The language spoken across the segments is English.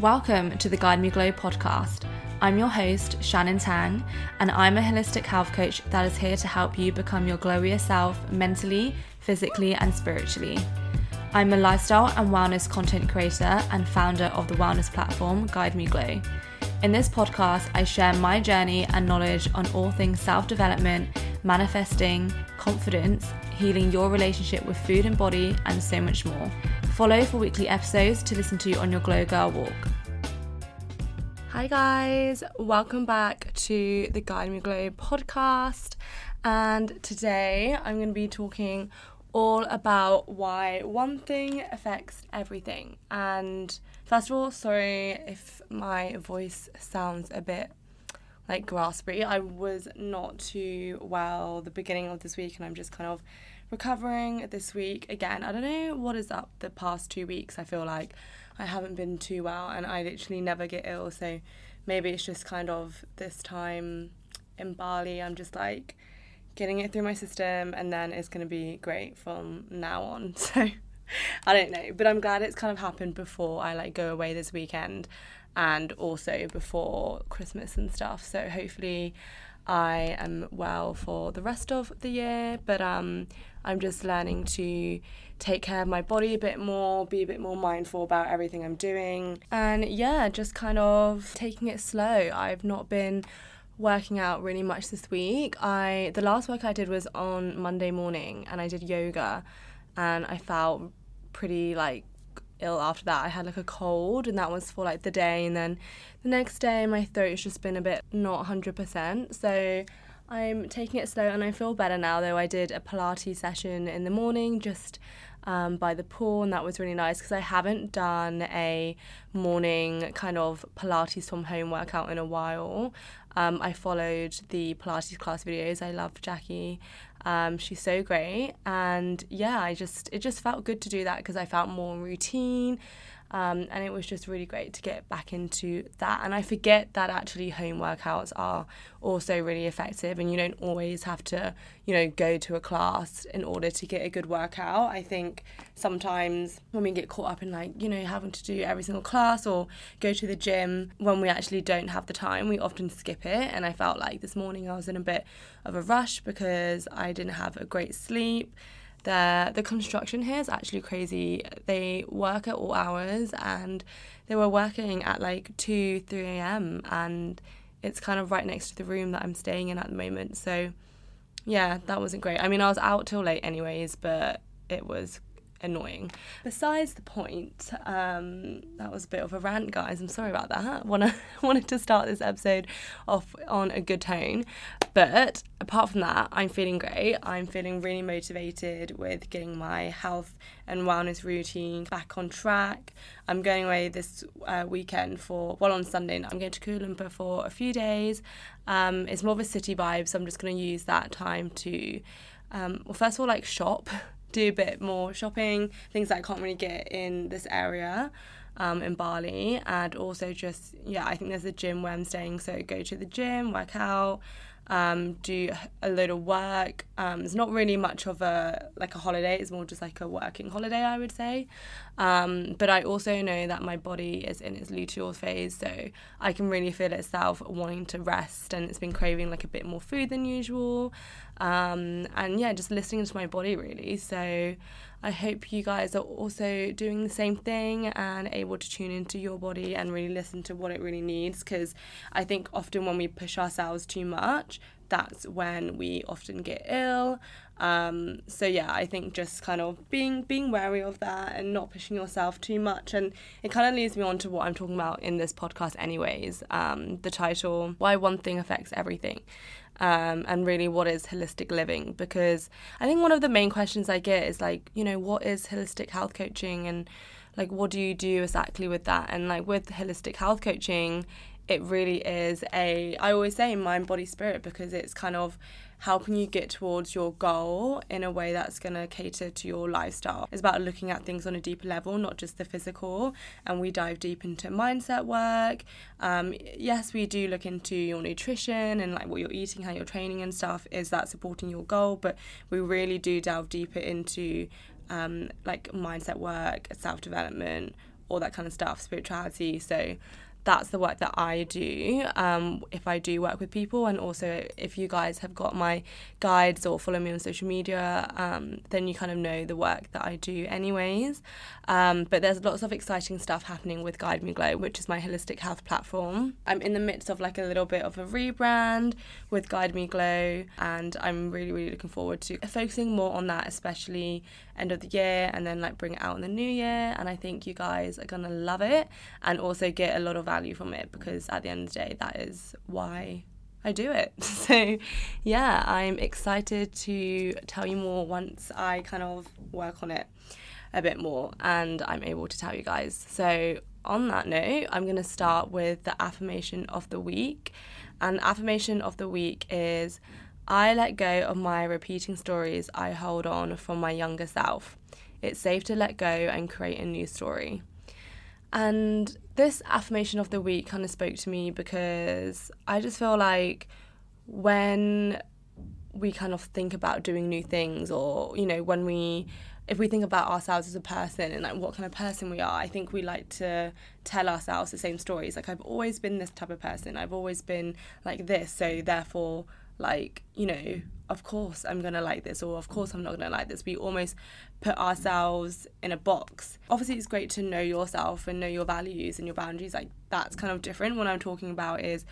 Welcome to the Guide Me Glow podcast. I'm your host, Shannon Tang, and I'm a holistic health coach that is here to help you become your glowier self mentally, physically, and spiritually. I'm a lifestyle and wellness content creator and founder of the wellness platform Guide Me Glow. In this podcast, I share my journey and knowledge on all things self development, manifesting, confidence, healing your relationship with food and body, and so much more. Follow for weekly episodes to listen to on your Glow Girl walk. Hi, guys, welcome back to the Guide Me Glow podcast. And today I'm going to be talking all about why one thing affects everything. And first of all, sorry if my voice sounds a bit like raspberry. I was not too well the beginning of this week, and I'm just kind of recovering this week again. I don't know what is up the past two weeks. I feel like I haven't been too well, and I literally never get ill. So maybe it's just kind of this time in Bali. I'm just like getting it through my system, and then it's gonna be great from now on. So. I don't know, but I'm glad it's kind of happened before I like go away this weekend and also before Christmas and stuff. So hopefully I am well for the rest of the year, but um, I'm just learning to take care of my body a bit more, be a bit more mindful about everything I'm doing, and yeah, just kind of taking it slow. I've not been working out really much this week. I the last work I did was on Monday morning and I did yoga and I felt pretty like ill after that. I had like a cold, and that was for like the day. And then the next day, my throat's just been a bit not 100%. So I'm taking it slow, and I feel better now. Though I did a Pilates session in the morning, just um, by the pool, and that was really nice because I haven't done a morning kind of Pilates from home workout in a while. Um, I followed the Pilates class videos. I love Jackie. Um, she's so great, and yeah, I just it just felt good to do that because I felt more routine. Um, and it was just really great to get back into that. And I forget that actually home workouts are also really effective, and you don't always have to, you know, go to a class in order to get a good workout. I think sometimes when we get caught up in like, you know, having to do every single class or go to the gym when we actually don't have the time, we often skip it. And I felt like this morning I was in a bit of a rush because I didn't have a great sleep the the construction here is actually crazy. They work at all hours and they were working at like 2, 3 a.m. and it's kind of right next to the room that I'm staying in at the moment. So yeah, that wasn't great. I mean, I was out till late anyways, but it was annoying. Besides the point, um, that was a bit of a rant, guys. I'm sorry about that. Wanna wanted to start this episode off on a good tone, but apart from that, I'm feeling great. I'm feeling really motivated with getting my health and wellness routine back on track. I'm going away this uh, weekend for well on Sunday. I'm going to Kuala Lumpur for a few days. Um, it's more of a city vibe, so I'm just going to use that time to. Um, well, first of all, like shop do a bit more shopping, things that I can't really get in this area. Um, in Bali, and also just yeah, I think there's a gym where I'm staying, so go to the gym, work out, um, do a load of work. Um, it's not really much of a like a holiday. It's more just like a working holiday, I would say. Um, but I also know that my body is in its luteal phase, so I can really feel itself wanting to rest, and it's been craving like a bit more food than usual. Um, and yeah, just listening to my body really. So I hope you guys are also doing the same thing and able to tune into your body and really listen to what it really needs. Because I think often when we push ourselves too much, that's when we often get ill. Um, so yeah, I think just kind of being being wary of that and not pushing yourself too much, and it kind of leads me on to what I'm talking about in this podcast, anyways. Um, the title: Why One Thing Affects Everything um, and really what is holistic living because I think one of the main questions I get is like, you know, what is holistic health coaching and like what do you do exactly with that? And like with holistic health coaching, it really is a I always say mind body spirit because it's kind of helping you get towards your goal in a way that's going to cater to your lifestyle. It's about looking at things on a deeper level, not just the physical. And we dive deep into mindset work. Um, yes, we do look into your nutrition and like what you're eating, how you're training and stuff. Is that supporting your goal? But we really do delve deeper into um, like mindset work, self development all that kind of stuff, spirituality. So that's the work that I do um, if I do work with people. And also, if you guys have got my guides or follow me on social media, um, then you kind of know the work that I do, anyways. Um, but there's lots of exciting stuff happening with Guide Me Glow, which is my holistic health platform. I'm in the midst of like a little bit of a rebrand with Guide Me Glow, and I'm really, really looking forward to focusing more on that, especially end of the year and then like bring it out in the new year. And I think you guys are gonna love it and also get a lot of value from it because at the end of the day, that is why I do it. So, yeah, I'm excited to tell you more once I kind of work on it a bit more and I'm able to tell you guys. So, on that note, I'm going to start with the affirmation of the week. And affirmation of the week is I let go of my repeating stories I hold on from my younger self. It's safe to let go and create a new story. And this affirmation of the week kind of spoke to me because I just feel like when we kind of think about doing new things or, you know, when we if we think about ourselves as a person and like what kind of person we are, I think we like to tell ourselves the same stories. Like I've always been this type of person. I've always been like this, so therefore like you know of course i'm gonna like this or of course mm. i'm not gonna like this we almost put ourselves in a box obviously it's great to know yourself and know your values and your boundaries like that's kind of different what i'm talking about is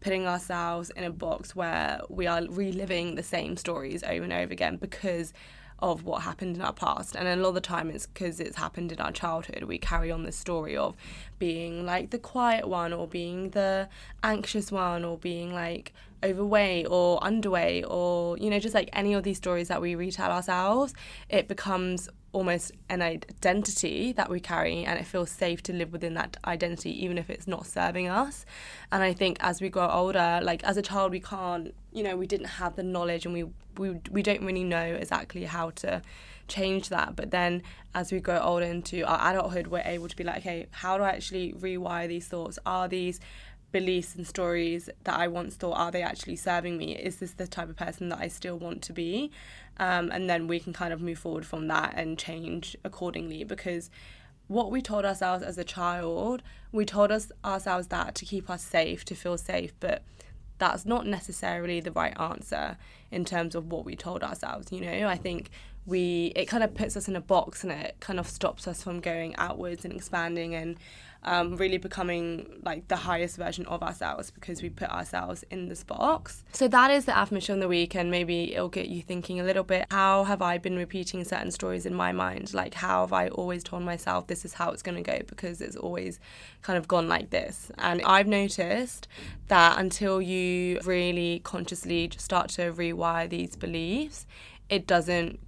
putting ourselves in a box where we are reliving the same stories over and over again because of what happened in our past. And a lot of the time it's because it's happened in our childhood. We carry on this story of being like the quiet one or being the anxious one or being like overweight or underweight or, you know, just like any of these stories that we retell ourselves. It becomes almost an identity that we carry and it feels safe to live within that identity even if it's not serving us and i think as we grow older like as a child we can't you know we didn't have the knowledge and we we, we don't really know exactly how to change that but then as we grow older into our adulthood we're able to be like okay how do i actually rewire these thoughts are these beliefs and stories that I once thought are they actually serving me? Is this the type of person that I still want to be? Um, and then we can kind of move forward from that and change accordingly because what we told ourselves as a child, we told us ourselves that to keep us safe, to feel safe, but that's not necessarily the right answer in terms of what we told ourselves. You know, I think we it kind of puts us in a box and it kind of stops us from going outwards and expanding and um, really becoming like the highest version of ourselves because we put ourselves in this box. So that is the affirmation of the week, and maybe it'll get you thinking a little bit how have I been repeating certain stories in my mind? Like, how have I always told myself this is how it's going to go because it's always kind of gone like this? And I've noticed that until you really consciously start to rewire these beliefs, it doesn't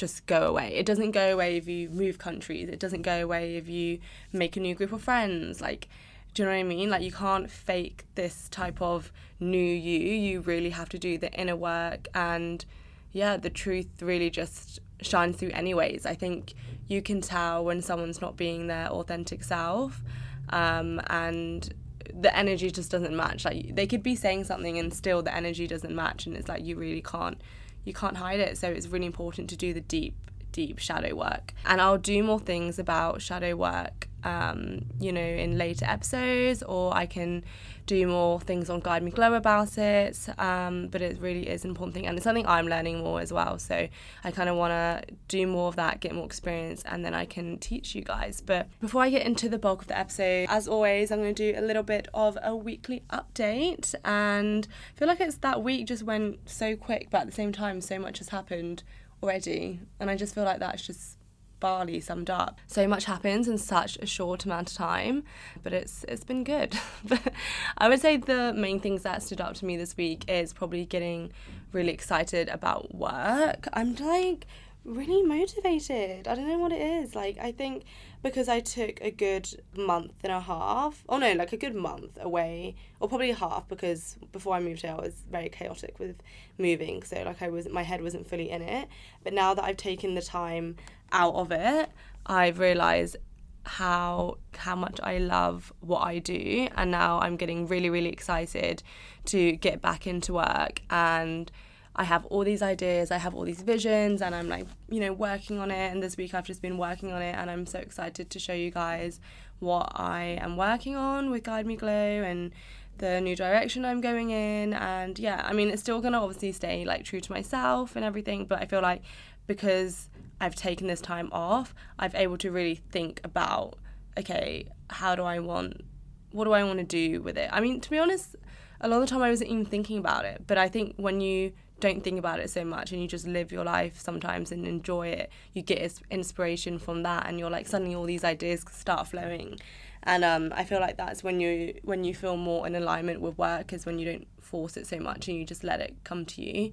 just go away. It doesn't go away if you move countries. It doesn't go away if you make a new group of friends. Like, do you know what I mean? Like, you can't fake this type of new you. You really have to do the inner work. And yeah, the truth really just shines through, anyways. I think you can tell when someone's not being their authentic self. Um, and the energy just doesn't match. Like, they could be saying something and still the energy doesn't match. And it's like, you really can't you can't hide it. So it's really important to do the deep, deep shadow work. And I'll do more things about shadow work, um, you know, in later episodes, or I can do more things on Guide Me Glow about it. Um, but it really is an important thing, and it's something I'm learning more as well. So I kind of want to do more of that, get more experience, and then I can teach you guys. But before I get into the bulk of the episode, as always, I'm going to do a little bit of a weekly update, and I feel like it's that week just went so quick, but at the same time, so much has happened already, and I just feel like that's just Bali summed up. So much happens in such a short amount of time, but it's it's been good. I would say the main things that stood out to me this week is probably getting really excited about work. I'm like really motivated. I don't know what it is. Like I think because I took a good month and a half. Oh no, like a good month away, or probably half because before I moved here I was very chaotic with moving. So like I was my head wasn't fully in it. But now that I've taken the time out of it, I've realized how how much I love what I do and now I'm getting really really excited to get back into work and I have all these ideas, I have all these visions, and I'm like, you know, working on it. And this week I've just been working on it, and I'm so excited to show you guys what I am working on with Guide Me Glow and the new direction I'm going in. And yeah, I mean, it's still gonna obviously stay like true to myself and everything, but I feel like because I've taken this time off, I've able to really think about, okay, how do I want, what do I want to do with it? I mean, to be honest, a lot of the time I wasn't even thinking about it, but I think when you don't think about it so much and you just live your life sometimes and enjoy it you get inspiration from that and you're like suddenly all these ideas start flowing and um, i feel like that's when you when you feel more in alignment with work is when you don't force it so much and you just let it come to you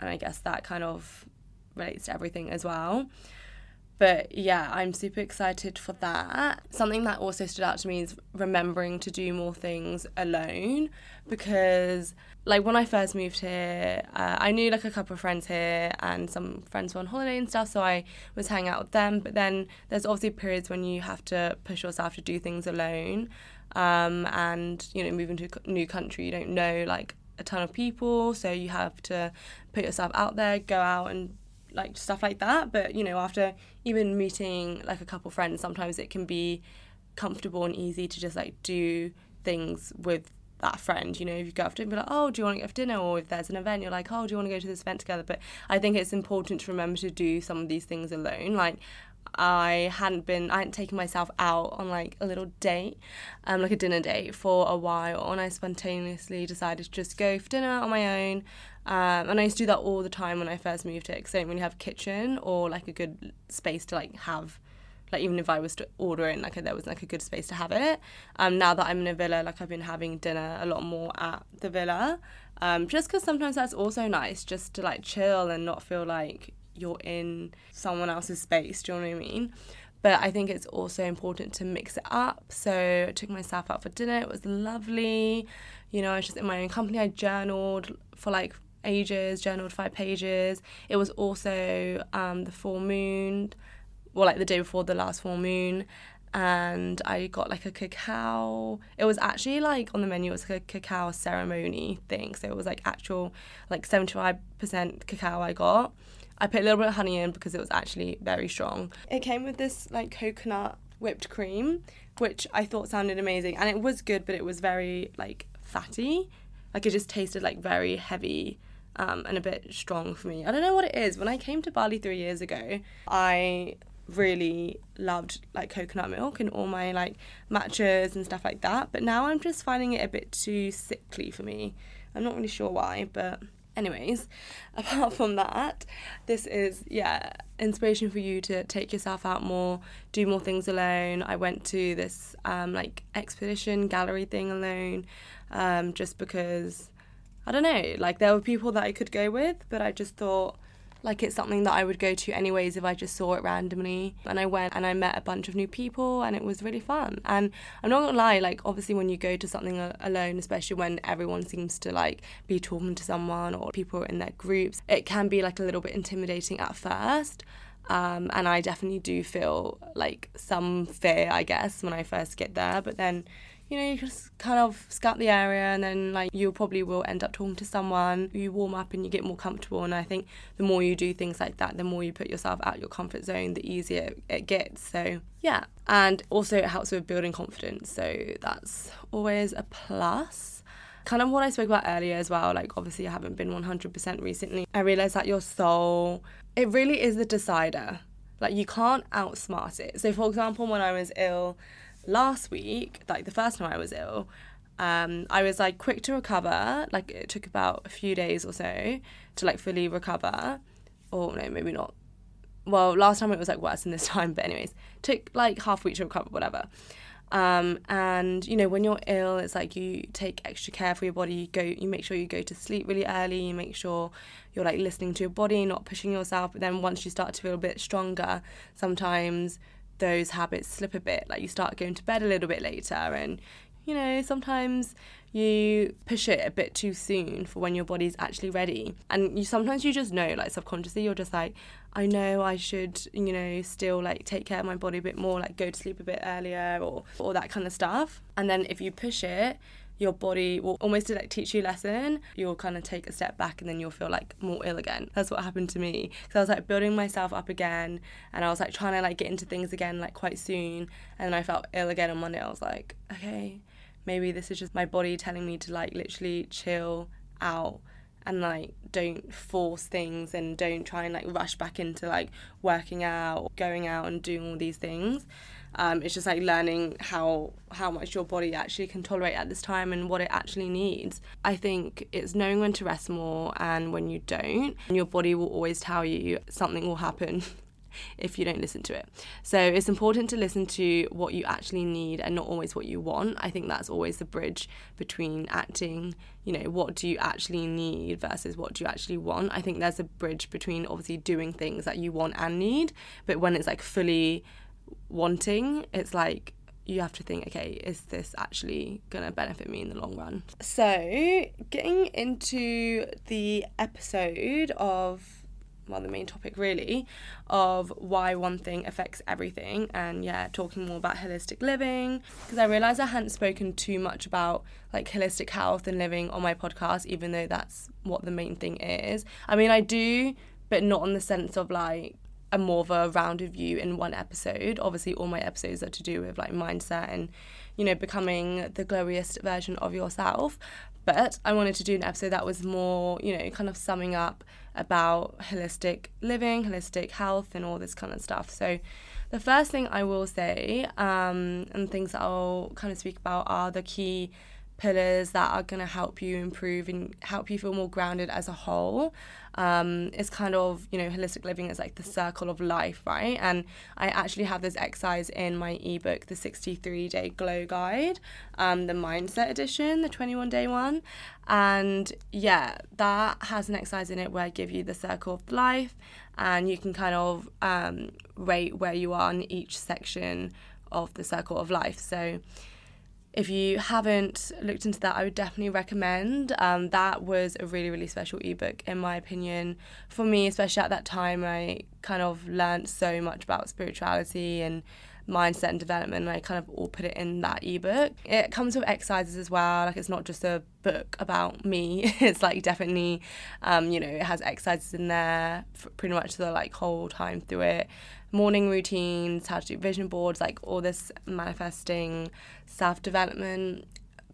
and i guess that kind of relates to everything as well but yeah, I'm super excited for that. Something that also stood out to me is remembering to do more things alone because, like, when I first moved here, uh, I knew like a couple of friends here and some friends were on holiday and stuff, so I was hanging out with them. But then there's obviously periods when you have to push yourself to do things alone. Um, and, you know, moving to a new country, you don't know like a ton of people, so you have to put yourself out there, go out and like stuff like that. But you know, after even meeting like a couple friends, sometimes it can be comfortable and easy to just like do things with that friend. You know, if you go after and be like, oh, do you want to go for dinner? Or if there's an event, you're like, oh, do you want to go to this event together? But I think it's important to remember to do some of these things alone. Like I hadn't been, I hadn't taken myself out on like a little date, um, like a dinner date for a while, and I spontaneously decided to just go for dinner on my own. Um, and I used to do that all the time when I first moved here because I didn't really have a kitchen or like a good space to like have like even if I was to order it, like there was like a good space to have it. Um, now that I'm in a villa, like I've been having dinner a lot more at the villa, um, just because sometimes that's also nice, just to like chill and not feel like you're in someone else's space. Do you know what I mean? But I think it's also important to mix it up. So I took myself out for dinner. It was lovely. You know, I was just in my own company. I journaled for like ages, journaled five pages. It was also um, the full moon, well, like the day before the last full moon. And I got like a cacao. It was actually like on the menu, it was like a cacao ceremony thing. So it was like actual, like 75% cacao I got. I put a little bit of honey in because it was actually very strong. It came with this like coconut whipped cream, which I thought sounded amazing. And it was good, but it was very like fatty. Like it just tasted like very heavy um, and a bit strong for me. I don't know what it is. When I came to Bali three years ago, I really loved like coconut milk and all my like matchas and stuff like that. But now I'm just finding it a bit too sickly for me. I'm not really sure why, but anyways, apart from that, this is yeah, inspiration for you to take yourself out more, do more things alone. I went to this um like expedition gallery thing alone um just because I don't know, like there were people that I could go with, but I just thought like it's something that I would go to anyways if I just saw it randomly. And I went and I met a bunch of new people and it was really fun. And I'm not gonna lie, like obviously when you go to something alone, especially when everyone seems to like be talking to someone or people in their groups, it can be like a little bit intimidating at first. Um, and I definitely do feel like some fear, I guess, when I first get there. But then you know, you just kind of scout the area and then like you probably will end up talking to someone. You warm up and you get more comfortable. And I think the more you do things like that, the more you put yourself out your comfort zone, the easier it gets. So yeah. And also it helps with building confidence. So that's always a plus. Kind of what I spoke about earlier as well, like obviously I haven't been 100% recently. I realized that your soul, it really is the decider. Like you can't outsmart it. So for example, when I was ill, last week, like the first time I was ill, um, I was like quick to recover. Like it took about a few days or so to like fully recover. Or no, maybe not. Well, last time it was like worse than this time, but anyways, took like half a week to recover, whatever. Um, and you know when you're ill, it's like you take extra care for your body. You go, you make sure you go to sleep really early. You make sure you're like listening to your body, not pushing yourself. But then once you start to feel a bit stronger, sometimes those habits slip a bit. Like you start going to bed a little bit later, and you know, sometimes you push it a bit too soon for when your body's actually ready. And you sometimes you just know, like subconsciously, you're just like, I know I should, you know, still like take care of my body a bit more, like go to sleep a bit earlier or or that kind of stuff. And then if you push it, your body will almost like teach you a lesson. You'll kind of take a step back and then you'll feel like more ill again. That's what happened to me. Because I was like building myself up again and I was like trying to like get into things again like quite soon. And then I felt ill again on Monday. I was like, okay, maybe this is just my body telling me to like literally chill out and like don't force things and don't try and like rush back into like working out or going out and doing all these things um, it's just like learning how how much your body actually can tolerate at this time and what it actually needs. I think it's knowing when to rest more and when you don't. And your body will always tell you something will happen if you don't listen to it. So it's important to listen to what you actually need and not always what you want. I think that's always the bridge between acting, you know, what do you actually need versus what do you actually want. I think there's a bridge between obviously doing things that you want and need, but when it's like fully wanting, it's like you have to think, okay, is this actually going to benefit me in the long run? So, getting into the episode of well, the main topic really of why one thing affects everything, and yeah, talking more about holistic living because I realized I hadn't spoken too much about like holistic health and living on my podcast, even though that's what the main thing is. I mean, I do, but not in the sense of like a more of a rounded view in one episode. Obviously, all my episodes are to do with like mindset and, you know, becoming the glowiest version of yourself. But I wanted to do an episode that was more, you know, kind of summing up about holistic living, holistic health, and all this kind of stuff. So, the first thing I will say, um, and things that I'll kind of speak about, are the key pillars that are going to help you improve and help you feel more grounded as a whole. Um, it's kind of, you know, holistic living is like the circle of life, right? And I actually have this exercise in my ebook, the 63 day glow guide, um, the mindset edition, the 21 day one. And yeah, that has an exercise in it where I give you the circle of life and you can kind of um, rate where you are in each section of the circle of life. So, if you haven't looked into that, I would definitely recommend. Um, that was a really, really special ebook, in my opinion. For me, especially at that time, I kind of learned so much about spirituality and mindset and development, and I kind of all put it in that ebook. It comes with exercises as well, like it's not just a book about me, it's like definitely, um, you know, it has exercises in there pretty much the like whole time through it morning routines, how to do vision boards, like all this manifesting, self development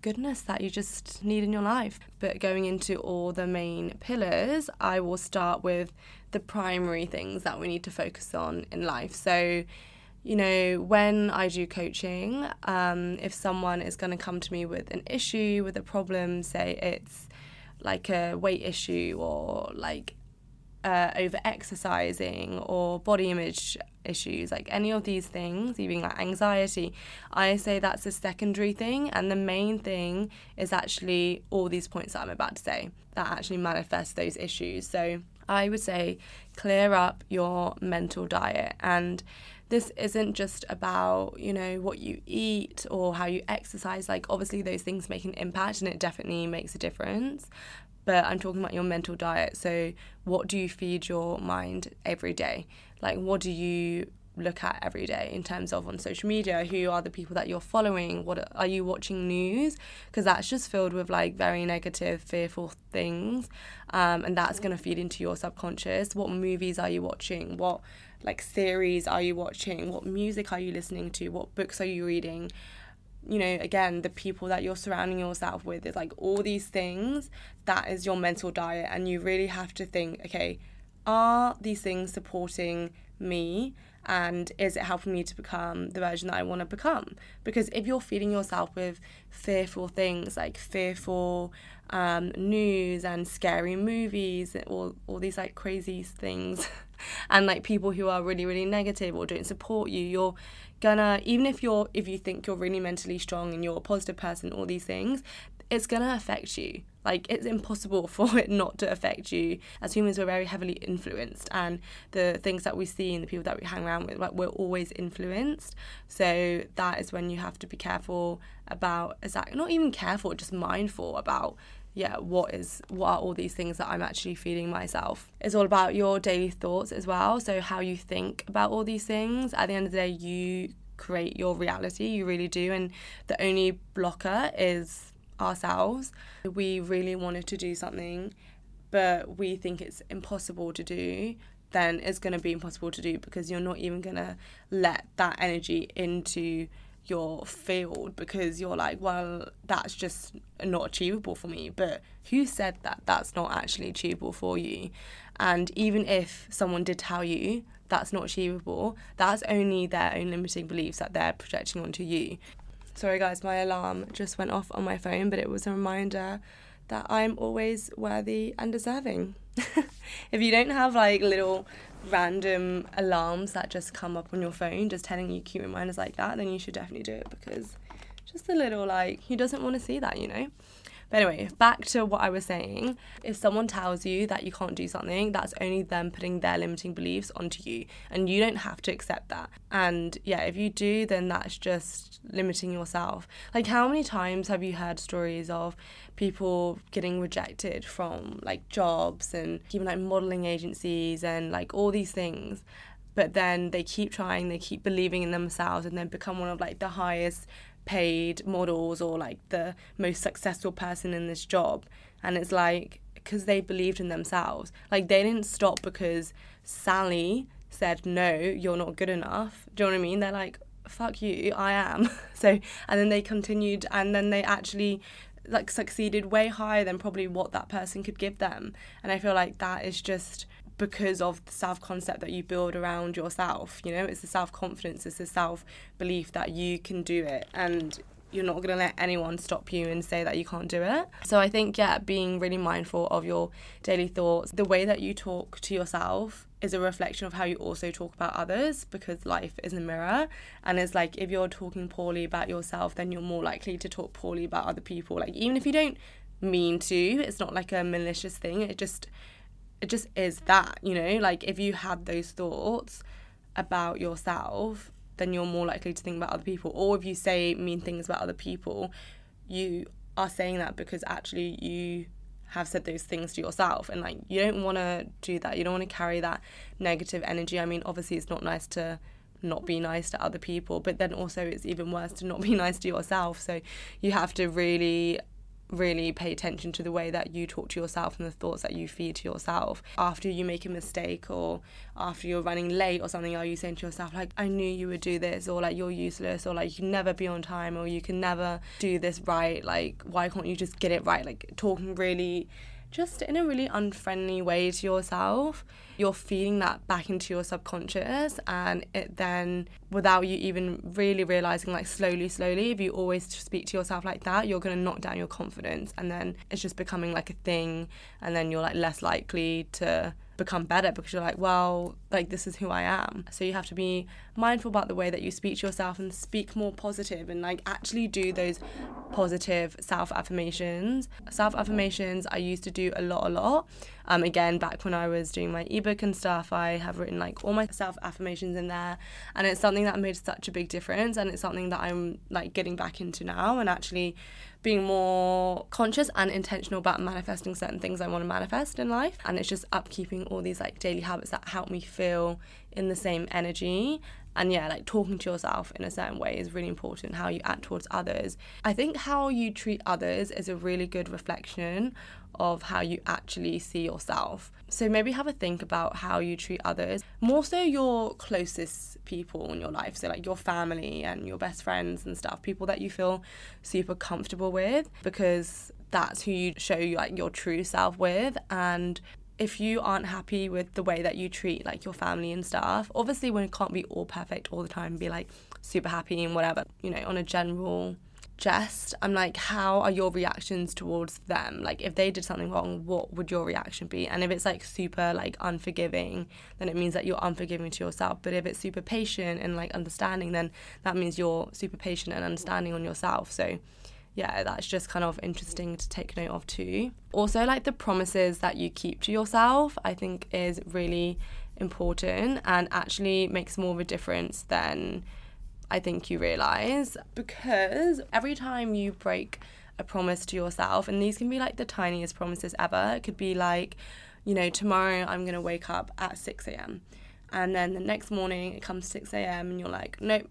goodness that you just need in your life. But going into all the main pillars, I will start with the primary things that we need to focus on in life. So, you know, when I do coaching, um, if someone is going to come to me with an issue, with a problem, say it's like a weight issue or like uh, over exercising or body image issues, like any of these things, even like anxiety, I say that's a secondary thing. And the main thing is actually all these points that I'm about to say that actually manifest those issues. So I would say clear up your mental diet. And this isn't just about, you know, what you eat or how you exercise. Like, obviously, those things make an impact and it definitely makes a difference but I'm talking about your mental diet. So, what do you feed your mind every day? Like, what do you look at every day in terms of on social media? Who are the people that you're following? What are you watching news? Because that's just filled with like very negative, fearful things, um, and that's going to feed into your subconscious. What movies are you watching? What like series are you watching? What music are you listening to? What books are you reading? You know, again, the people that you're surrounding yourself with is like all these things that is your mental diet. And you really have to think, okay, are these things supporting me? And is it helping me to become the version that I want to become? Because if you're feeding yourself with fearful things like fearful um, news and scary movies, all, all these like crazy things, and like people who are really, really negative or don't support you, you're gonna even if you're if you think you're really mentally strong and you're a positive person all these things it's gonna affect you. Like it's impossible for it not to affect you. As humans we're very heavily influenced and the things that we see and the people that we hang around with like we're always influenced. So that is when you have to be careful about exactly not even careful just mindful about yeah, what is what are all these things that I'm actually feeding myself? It's all about your daily thoughts as well. So how you think about all these things. At the end of the day, you create your reality. You really do, and the only blocker is ourselves. We really wanted to do something, but we think it's impossible to do, then it's going to be impossible to do because you're not even going to let that energy into your field because you're like, well, that's just not achievable for me. But who said that that's not actually achievable for you? And even if someone did tell you that's not achievable, that's only their own limiting beliefs that they're projecting onto you. Sorry, guys, my alarm just went off on my phone, but it was a reminder that I'm always worthy and deserving. if you don't have like little random alarms that just come up on your phone just telling you cute reminders like that, then you should definitely do it because just a little like, who doesn't want to see that, you know? But anyway, back to what I was saying. If someone tells you that you can't do something, that's only them putting their limiting beliefs onto you. And you don't have to accept that. And yeah, if you do, then that's just limiting yourself. Like, how many times have you heard stories of people getting rejected from like jobs and even like modeling agencies and like all these things? But then they keep trying, they keep believing in themselves, and then become one of like the highest paid models or like the most successful person in this job. And it's like, because they believed in themselves. Like, they didn't stop because Sally said, no, you're not good enough. Do you know what I mean? They're like, fuck you, I am. so, and then they continued, and then they actually like succeeded way higher than probably what that person could give them. And I feel like that is just because of the self concept that you build around yourself. You know, it's the self confidence, it's the self belief that you can do it. And you're not going to let anyone stop you and say that you can't do it. So I think, yeah, being really mindful of your daily thoughts, the way that you talk to yourself is a reflection of how you also talk about others because life is a mirror. And it's like if you're talking poorly about yourself, then you're more likely to talk poorly about other people. Like, even if you don't mean to, it's not like a malicious thing, it just it just is that, you know, like if you have those thoughts about yourself, then you're more likely to think about other people. Or if you say mean things about other people, you are saying that because actually you have said those things to yourself and like you don't want to do that. You don't want to carry that negative energy. I mean, obviously it's not nice to not be nice to other people, but then also it's even worse to not be nice to yourself. So you have to really really pay attention to the way that you talk to yourself and the thoughts that you feed to yourself. After you make a mistake or after you're running late or something, are you saying to yourself, like, I knew you would do this, or like, you're useless, or like, you can never be on time, or you can never do this right? Like, why can't you just get it right? Like, talking really just in a really unfriendly way to yourself. You're feeding that back into your subconscious, and it then, without you even really realizing, like slowly, slowly, if you always speak to yourself like that, you're gonna knock down your confidence, and then it's just becoming like a thing, and then you're like less likely to become better because you're like, well, like this is who I am. So you have to be mindful about the way that you speak to yourself and speak more positive and like actually do those positive self affirmations. Self affirmations I used to do a lot, a lot. Um, again, back when I was doing my ebook and stuff, I have written like all my self affirmations in there, and it's something that made such a big difference, and it's something that I'm like getting back into now and actually being more conscious and intentional about manifesting certain things I want to manifest in life. And it's just upkeeping all these like daily habits that help me feel in the same energy. And yeah, like talking to yourself in a certain way is really important, how you act towards others. I think how you treat others is a really good reflection of how you actually see yourself. So maybe have a think about how you treat others, more so your closest people in your life. So, like your family and your best friends and stuff, people that you feel super comfortable with, because that's who you show like your true self with. And if you aren't happy with the way that you treat like your family and stuff, obviously, we can't be all perfect all the time, be like super happy and whatever, you know, on a general jest, I'm like, how are your reactions towards them? Like, if they did something wrong, what would your reaction be? And if it's like super like unforgiving, then it means that you're unforgiving to yourself. But if it's super patient and like understanding, then that means you're super patient and understanding on yourself. So, yeah, that's just kind of interesting to take note of too. Also, like the promises that you keep to yourself, I think is really important and actually makes more of a difference than I think you realize because every time you break a promise to yourself, and these can be like the tiniest promises ever, it could be like, you know, tomorrow I'm going to wake up at 6 a.m. And then the next morning it comes 6 a.m. and you're like, nope,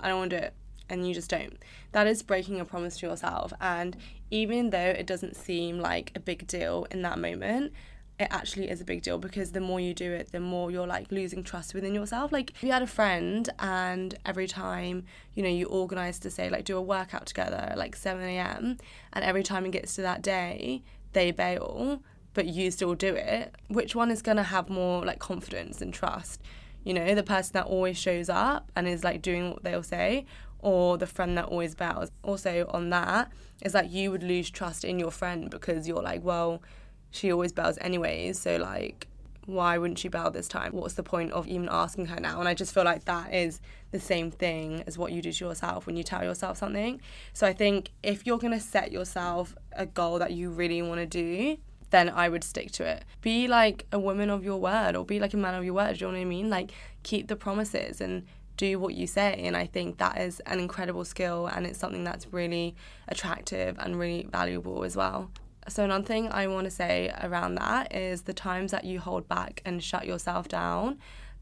I don't want to do it. and you just don't. That is breaking a promise to yourself. And even though it doesn't seem like a big deal in that moment, it actually is a big deal because the more you do it, the more you're like losing trust within yourself. Like if you had a friend and every time, you know, you organize to say like do a workout together at like 7 a.m. and every time it gets to that day, they bail, but you still do it, which one is gonna have more like confidence and trust? You know, the person that always shows up and is like doing what they'll say, or the friend that always bails. Also, on that, is like you would lose trust in your friend because you're like, well, she always bails anyways, so like, why wouldn't she bail this time? What's the point of even asking her now? And I just feel like that is the same thing as what you do to yourself when you tell yourself something. So I think if you're gonna set yourself a goal that you really want to do, then I would stick to it. Be like a woman of your word or be like a man of your word, do you know what I mean? Like keep the promises and do what you say. And I think that is an incredible skill and it's something that's really attractive and really valuable as well. So, another thing I want to say around that is the times that you hold back and shut yourself down,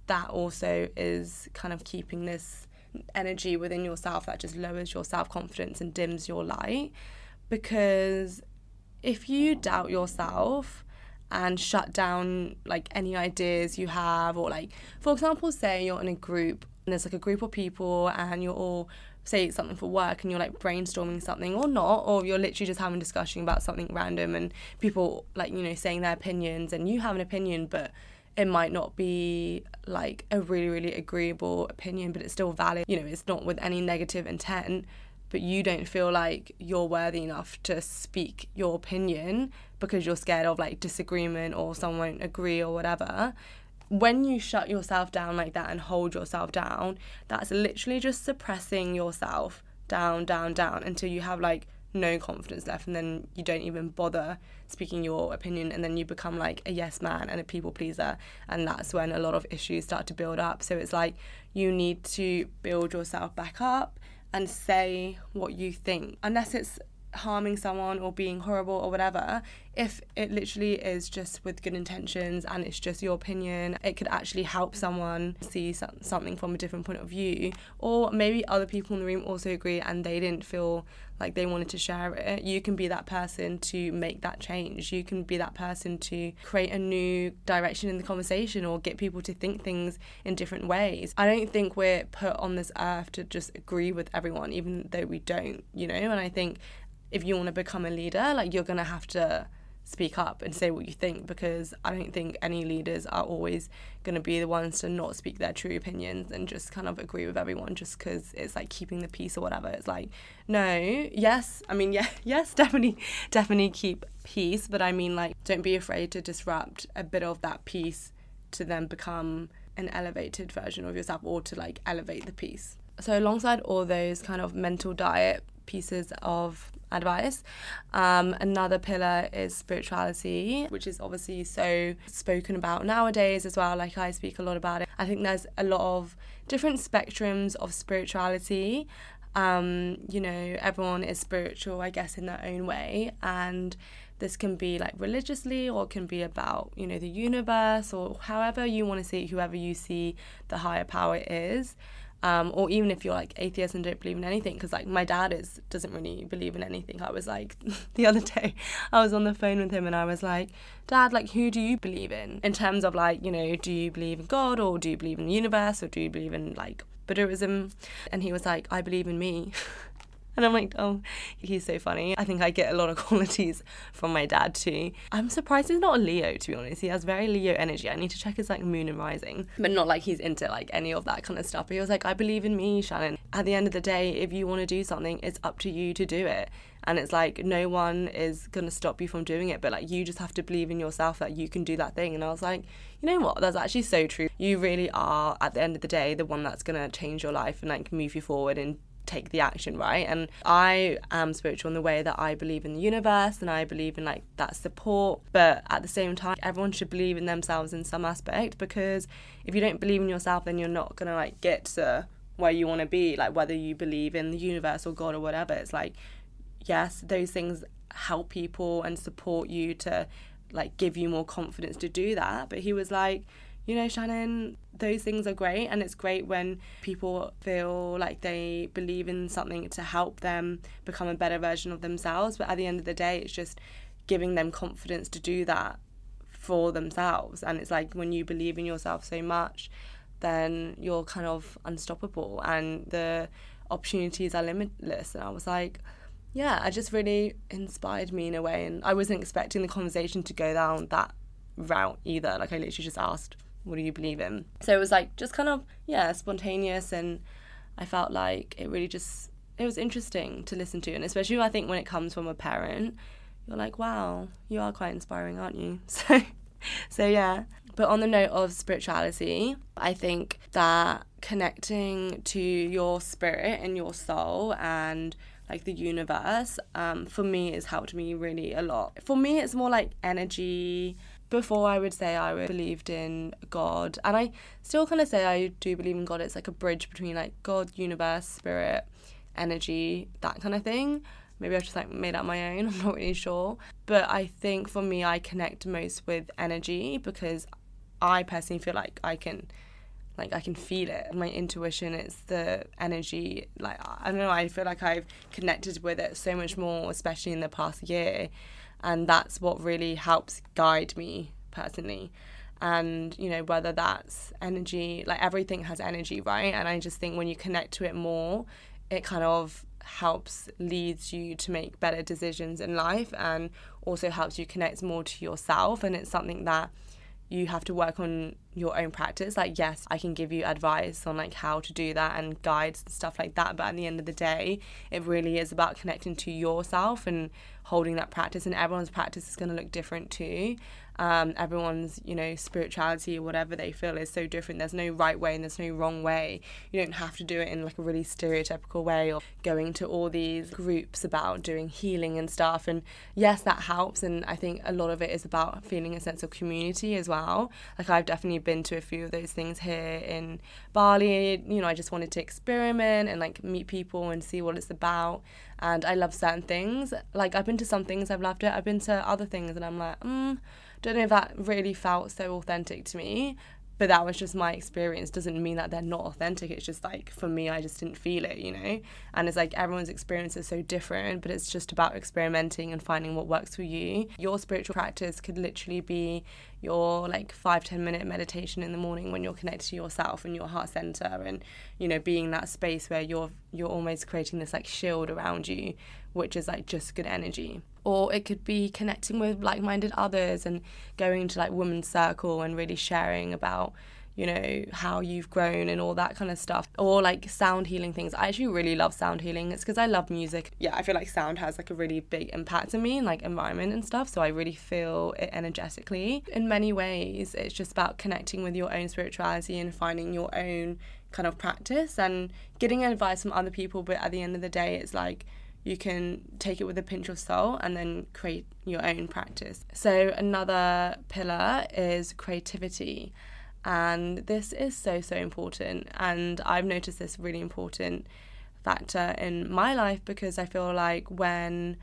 that also is kind of keeping this energy within yourself that just lowers your self confidence and dims your light. Because if you doubt yourself, and shut down like any ideas you have or like for example say you're in a group and there's like a group of people and you're all say something for work and you're like brainstorming something or not or you're literally just having a discussion about something random and people like you know saying their opinions and you have an opinion but it might not be like a really really agreeable opinion but it's still valid. You know it's not with any negative intent but you don't feel like you're worthy enough to speak your opinion because you're scared of like disagreement or someone won't agree or whatever when you shut yourself down like that and hold yourself down, that's literally just suppressing yourself down, down, down until you have like no confidence left and then you don't even bother speaking your opinion and then you become like a yes man and a people pleaser and that's when a lot of issues start to build up. So it's like you need to build yourself back up and say what you think unless it's harming someone or being horrible or whatever, if it literally is just with good intentions and it's just your opinion, it could actually help someone see something from a different point of view. Or maybe other people in the room also agree and they didn't feel like they wanted to share it. You can be that person to make that change. You can be that person to create a new direction in the conversation or get people to think things in different ways. I don't think we're put on this earth to just agree with everyone, even though we don't, you know? And I think if you want to become a leader, like you're going to have to speak up and say what you think because I don't think any leaders are always going to be the ones to not speak their true opinions and just kind of agree with everyone just because it's like keeping the peace or whatever. It's like, no, yes, I mean, yeah, yes, definitely, definitely keep peace, but I mean, like, don't be afraid to disrupt a bit of that peace to then become an elevated version of yourself or to like elevate the peace. So, alongside all those kind of mental diet pieces of advice. Um, another pillar is spirituality, which is obviously so spoken about nowadays as well. Like I speak a lot about it. I think there's a lot of different spectrums of spirituality. Um, you know, everyone is spiritual, I guess, in their own way. And this can be like religiously or it can be about, you know, the universe or however you want to see whoever you see the higher power is um, or even if you're like atheist and don't believe in anything because like my dad is doesn't really believe in anything. I was like the other day i was on the phone with him and i was like dad like who do you believe in? In terms of like you know do you believe in god or do you believe in the universe or do you believe in like buddhism? And he was like i believe in me And I'm like, oh, he's so funny. I think I get a lot of qualities from my dad too. I'm surprised he's not a Leo, to be honest. He has very Leo energy. I need to check his like moon and rising, but not like he's into like any of that kind of stuff. But he was like, I believe in me, Shannon. At the end of the day, if you want to do something, it's up to you to do it. And it's like no one is gonna stop you from doing it, but like you just have to believe in yourself that you can do that thing. And I was like, you know what? That's actually so true. You really are, at the end of the day, the one that's gonna change your life and like move you forward and take the action, right? And I am spiritual in the way that I believe in the universe and I believe in like that support. But at the same time, everyone should believe in themselves in some aspect because if you don't believe in yourself, then you're not gonna like get to where you want to be. Like whether you believe in the universe or God or whatever, it's like yes, those things help people and support you to like give you more confidence to do that. But he was like, you know, Shannon, those things are great. And it's great when people feel like they believe in something to help them become a better version of themselves. But at the end of the day, it's just giving them confidence to do that for themselves. And it's like when you believe in yourself so much, then you're kind of unstoppable and the opportunities are limitless. And I was like, yeah, it just really inspired me in a way. And I wasn't expecting the conversation to go down that route either. Like, I literally just asked, what do you believe in? So it was like just kind of, yeah, spontaneous. And I felt like it really just, it was interesting to listen to. And especially, I think, when it comes from a parent, you're like, wow, you are quite inspiring, aren't you? So, so yeah. But on the note of spirituality, I think that connecting to your spirit and your soul and like the universe, um, for me, has helped me really a lot. For me, it's more like energy before I would say I believed in God, and I still kind of say I do believe in God. It's like a bridge between like God, universe, spirit, energy, that kind of thing. Maybe I've just like made up my own. I'm not really sure, but I think for me, I connect most with energy because I personally feel like I can. Like I can feel it. My intuition, it's the energy. Like I don't know. I feel like I've connected with it so much more, especially in the past year and that's what really helps guide me personally. And you know whether that's energy like everything has energy right? And i just think when you connect to it more it kind of helps leads you to make better decisions in life and also helps you connect more to yourself. And it's something that you have to work on your own practice like yes i can give you advice on like how to do that and guides and stuff like that but at the end of the day it really is about connecting to yourself and holding that practice and everyone's practice is going to look different too um, everyone's you know spirituality or whatever they feel is so different. There's no right way and there's no wrong way. You don't have to do it in like a really stereotypical way or going to all these groups about doing healing and stuff. And yes that helps. And i think a lot of it is about feeling a sense of community as well. Like i've definitely been to a few of those things here in bali. You know i just wanted to experiment and like meet people and see what it's about. And i love certain things. Like i've been to some things i've loved it. I've been to other things and i'm like mm don't know if that really felt so authentic to me but that was just my experience. Doesn't mean that they're not authentic. It's just like for me i just didn't feel it you know? And it's like everyone's experience is so different but it's just about experimenting and finding what works for you. Your spiritual practice could literally be your like five ten minute meditation in the morning when you're connected to yourself and your heart center and you know being that space where you're you're almost creating this like shield around you which is like just good energy. Or it could be connecting with like-minded others and going to like women's circle and really sharing about you know how you've grown and all that kind of stuff or like sound healing things i actually really love sound healing it's because i love music yeah i feel like sound has like a really big impact on me and like environment and stuff so i really feel it energetically in many ways it's just about connecting with your own spirituality and finding your own kind of practice and getting advice from other people but at the end of the day it's like you can take it with a pinch of salt and then create your own practice. So, another pillar is creativity. And this is so, so important. And I've noticed this really important factor in my life because I feel like when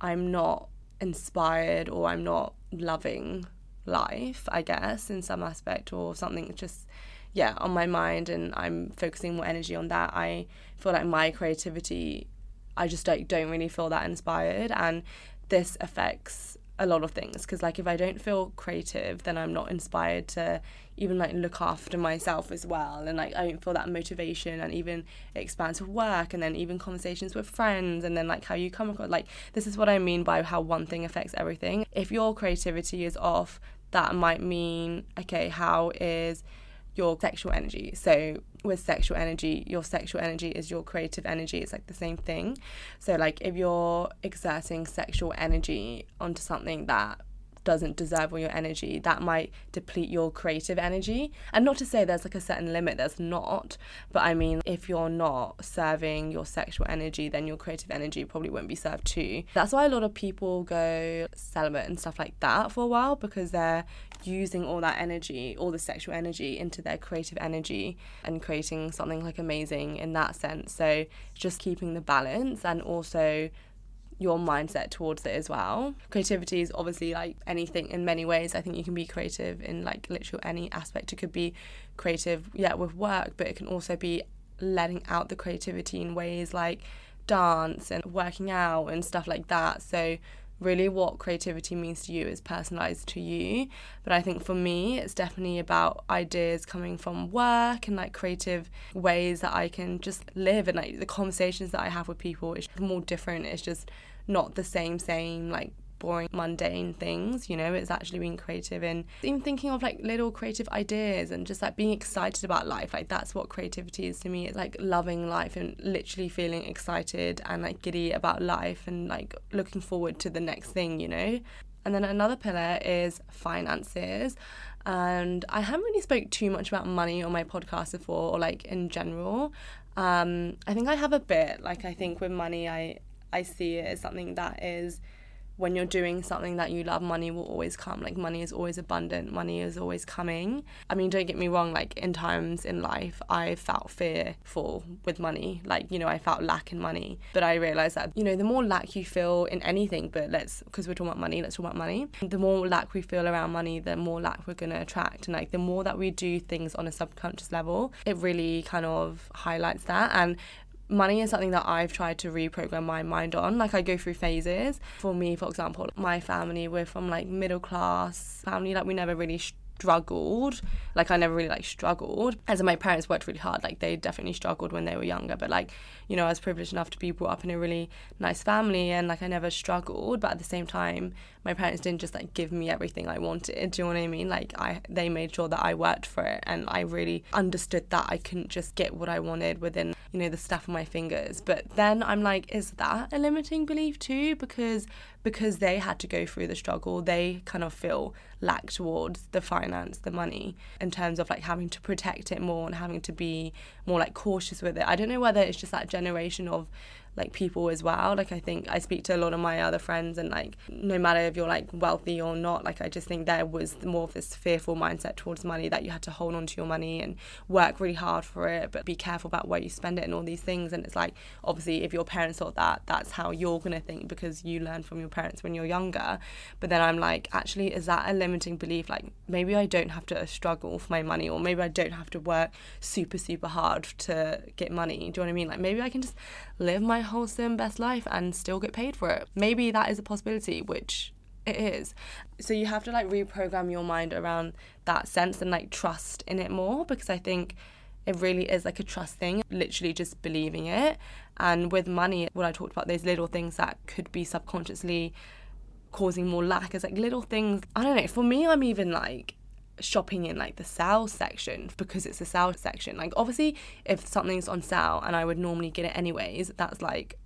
I'm not inspired or I'm not loving life, I guess, in some aspect or something just yeah on my mind and i'm focusing more energy on that i feel like my creativity I just don't, don't really feel that inspired. And this affects a lot of things because like if I don't feel creative then I'm not inspired to even like look after myself as well. And like I don't feel that motivation and even expansive work and then even conversations with friends and then like how you come across like this is what I mean by how one thing affects everything. If your creativity is off that might mean okay how is your sexual energy. So with sexual energy, your sexual energy is your creative energy. It's like the same thing. So like if you're exerting sexual energy onto something that doesn't deserve all your energy, that might deplete your creative energy. And not to say there's like a certain limit, there's not. But I mean, if you're not serving your sexual energy, then your creative energy probably won't be served too. That's why a lot of people go celibate and stuff like that for a while because they're using all that energy, all the sexual energy into their creative energy and creating something like amazing in that sense. So just keeping the balance and also your mindset towards it as well. Creativity is obviously like anything in many ways. I think you can be creative in like literally any aspect. It could be creative, yeah, with work, but it can also be letting out the creativity in ways like dance and working out and stuff like that. So really what creativity means to you is personalized to you. But I think for me, it's definitely about ideas coming from work and like creative ways that I can just live and like the conversations that I have with people is more different. It's just not the same, same like boring, mundane things, you know, it's actually being creative and even thinking of like little creative ideas and just like being excited about life. Like that's what creativity is to me. It's like loving life and literally feeling excited and like giddy about life and like looking forward to the next thing, you know. And then another pillar is finances. And I haven't really spoke too much about money on my podcast before or like in general. Um, I think I have a bit. Like I think with money I I see it as something that is when you're doing something that you love, money will always come. Like money is always abundant, money is always coming. I mean, don't get me wrong, like in times in life I felt fearful with money. Like, you know, I felt lack in money. But I realized that, you know, the more lack you feel in anything, but let's because we're talking about money, let's talk about money. The more lack we feel around money, the more lack we're gonna attract. And like the more that we do things on a subconscious level, it really kind of highlights that. And money is something that I've tried to reprogram my mind on. Like I go through phases. For me, for example, my family, we're from like middle class family. Like we never really struggled. Like I never really like struggled. As my parents worked really hard. Like they definitely struggled when they were younger. But like, you know, I was privileged enough to be brought up in a really nice family and like I never struggled. But at the same time, my parents didn't just like give me everything I wanted. Do you know what I mean? Like I they made sure that I worked for it and I really understood that I couldn't just get what I wanted within, you know, the snap of my fingers. But then I'm like, is that a limiting belief too? Because because they had to go through the struggle, they kind of feel lack towards the finance, the money, in terms of like having to protect it more and having to be more like cautious with it. I don't know whether it's just that generation of like people as well. Like I think I speak to a lot of my other friends and like no matter if you're like wealthy or not, like I just think there was more of this fearful mindset towards money that you had to hold on to your money and work really hard for it, but be careful about where you spend it and all these things. And it's like obviously if your parents thought that, that's how you're gonna think because you learn from your parents when you're younger. But then I'm like, actually, is that a limiting belief? Like maybe I don't have to struggle for my money or maybe I don't have to work super, super hard to get money. Do you know what I mean? Like maybe I can just live my wholesome best life and still get paid for it. Maybe that is a possibility, which it is. So you have to like reprogram your mind around that sense and like trust in it more because I think it really is like a trust thing, literally just believing it. And with money, what I talked about, those little things that could be subconsciously causing more lack is like little things. I don't know. For me, I'm even like shopping in like the sale section because it's a sale section. Like obviously if something's on sale and I would normally get it anyways, that's like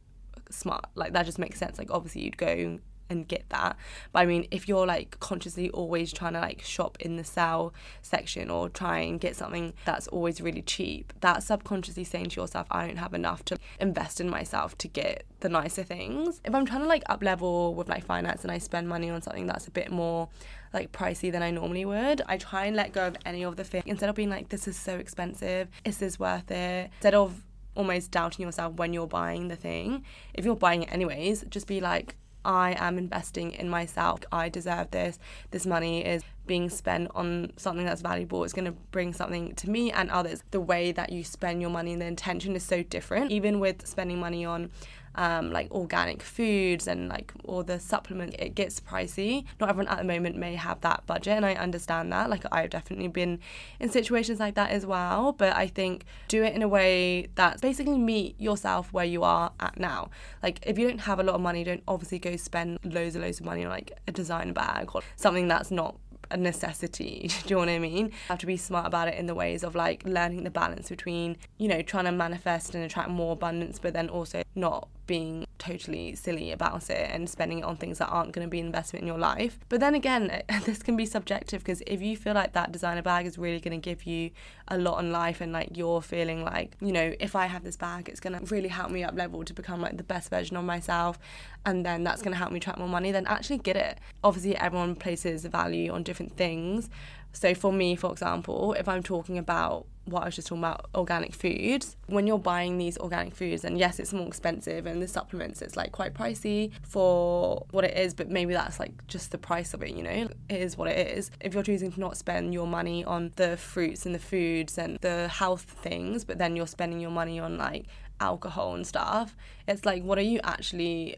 smart. Like that just makes sense. Like obviously you'd go and get that. But I mean, if you're like consciously always trying to like shop in the sale section or try and get something that's always really cheap, that's subconsciously saying to yourself, I don't have enough to invest in myself to get the nicer things. If I'm trying to like up level with like finance and I spend money on something that's a bit more like pricey than I normally would, I try and let go of any of the fear instead of being like, this is so expensive, is this worth it? Instead of almost doubting yourself when you're buying the thing, if you're buying it anyways, just be like, I am investing in myself. I deserve this. This money is being spent on something that's valuable. It's going to bring something to me and others. The way that you spend your money and the intention is so different. Even with spending money on um, like organic foods and like all the supplements, it gets pricey. Not everyone at the moment may have that budget, and I understand that. Like I've definitely been in situations like that as well, but I think do it in a way that basically meet yourself where you are at now. Like if you don't have a lot of money, don't obviously go spend loads and loads of money on like a designer bag or something that's not a necessity. Do you know what I mean? You have to be smart about it in the ways of like learning the balance between, you know, trying to manifest and attract more abundance, but then also not being totally silly about it and spending it on things that aren't going to be an investment in your life. But then again, this can be subjective because if you feel like that designer bag is really going to give you a lot in life and like you're feeling like, you know, if I have this bag, it's going to really help me up level to become like the best version of myself and then that's going to help me attract more money, then actually get it. Obviously, everyone places value on different things So for me, for example, if I'm talking about what I was just talking about, organic foods, when you're buying these organic foods, and yes, it's more expensive, and the supplements, it's like quite pricey for what it is, but maybe that's like just the price of it, you know? It is what it is. If you're choosing to not spend your money on the fruits and the foods and the health things, but then you're spending your money on like alcohol and stuff, it's like, what are you actually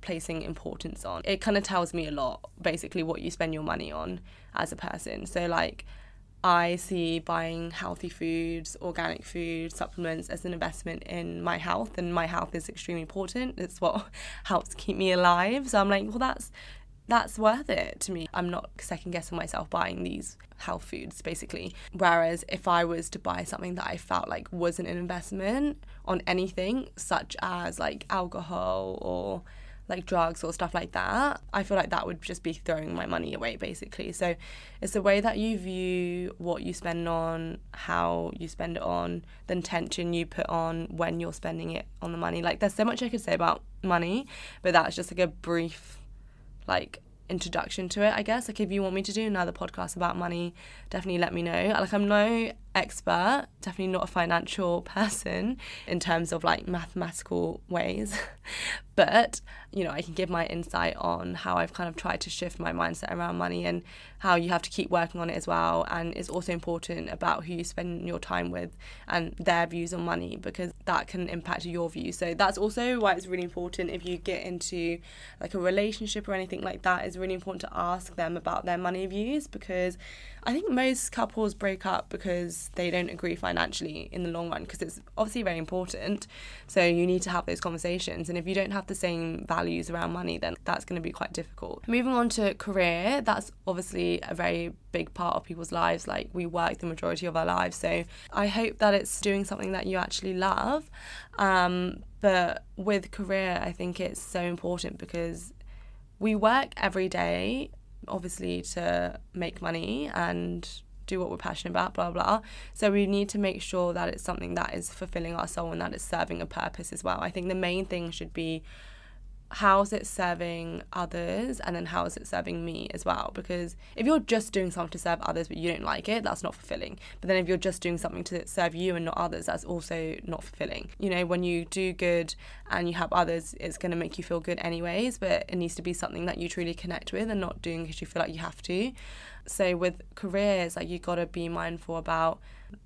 placing importance on? It kind of tells me a lot, basically, what you spend your money on as a person. So, like, I see buying healthy foods, organic food, supplements as an investment in my health, and my health is extremely important. It's what helps keep me alive. So I'm like, well, that's that's worth it to me. I'm not second guessing myself buying these health foods basically. Whereas if I was to buy something that I felt like wasn't an investment on anything, such as like alcohol or like drugs or stuff like that, I feel like that would just be throwing my money away basically. So it's the way that you view what you spend on, how you spend it on, the intention you put on when you're spending it on the money. Like there's so much I could say about money, but that's just like a brief like introduction to it, I guess. Like if you want me to do another podcast about money, definitely let me know. Like I'm no expert, definitely not a financial person in terms of like mathematical ways. but, you know, I can give my insight on how I've kind of tried to shift my mindset around money and how you have to keep working on it as well. And it's also important about who you spend your time with and their views on money because that can impact your views. So that's also why it's really important if you get into like a relationship or anything like that, it's really important to ask them about their money views because I think most couples break up because they don't agree financially in the long run because it's obviously very important. So you need to have those conversations. And if you don't have the same values around money, then that's going to be quite difficult. Moving on to career, that's obviously a very big part of people's lives. Like we work the majority of our lives. So I hope that it's doing something that you actually love. Um, but with career, I think it's so important because we work every day obviously to make money and do what we're passionate about, blah, blah. So we need to make sure that it's something that is fulfilling our soul and that it's serving a purpose as well. I think the main thing should be how's it serving others? And then how is it serving me as well? Because if you're just doing something to serve others but you don't like it that's not fulfilling. But then if you're just doing something to serve you and not others that's also not fulfilling. You know when you do good and you help others it's going to make you feel good anyways but it needs to be something that you truly connect with and not doing because you feel like you have to. So with careers like you got to be mindful about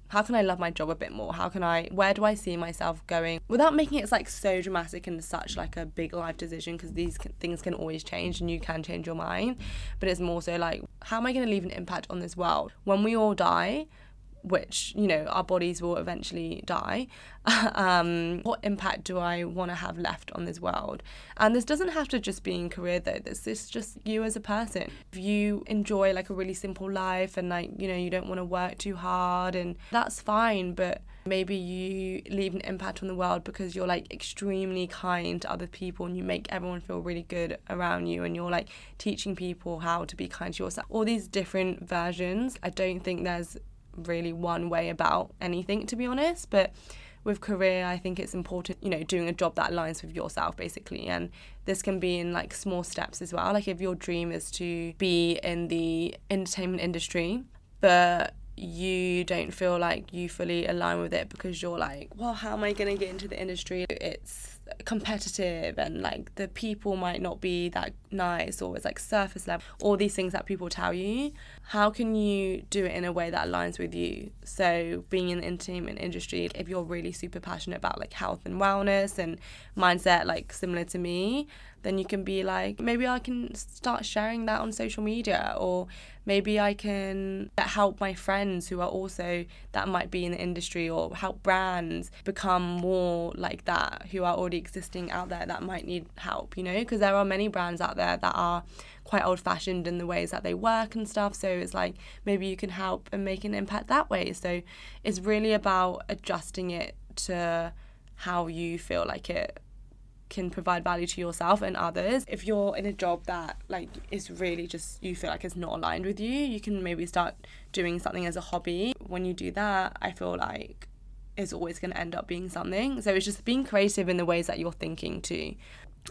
how can I love my job a bit more? How can I, where do I see myself going without making it like so dramatic and such like a big life decision? Because these can, things can always change and you can change your mind. But it's more so like, how am I going to leave an impact on this world? When we all die, which you know our bodies will eventually die. Um, what impact do i want to have left on this world? And this doesn't have to just be in career though. This is just you as a person. If you enjoy like a really simple life and like you know you don't want to work too hard and that's fine but maybe you leave an impact on the world because you're like extremely kind to other people and you make everyone feel really good around you and you're like teaching people how to be kind to yourself. All these different versions i don't think there's really one way about anything, to be honest. But with career, I think it's important, you know, doing a job that aligns with yourself, basically. And this can be in like small steps as well. Like if your dream is to be in the entertainment industry, but you don't feel like you fully align with it because you're like, well, how am I going to get into the industry? It's competitive and like the people might not be that nice or it's like surface level all these things that people tell you how can you do it in a way that aligns with you? So being in the entertainment industry if you're really super passionate about like health and wellness and mindset like similar to me then you can be like, maybe I can start sharing that on social media, or maybe I can help my friends who are also that might be in the industry, or help brands become more like that who are already existing out there that might need help, you know, because there are many brands out there that are quite old fashioned in the ways that they work and stuff. So it's like maybe you can help and make an impact that way. So it's really about adjusting it to how you feel like it can provide value to yourself and others. If you're in a job that like is really just you feel like it's not aligned with you, you can maybe start doing something as a hobby. When you do that, I feel like it's always going to end up being something. So it's just being creative in the ways that you're thinking too.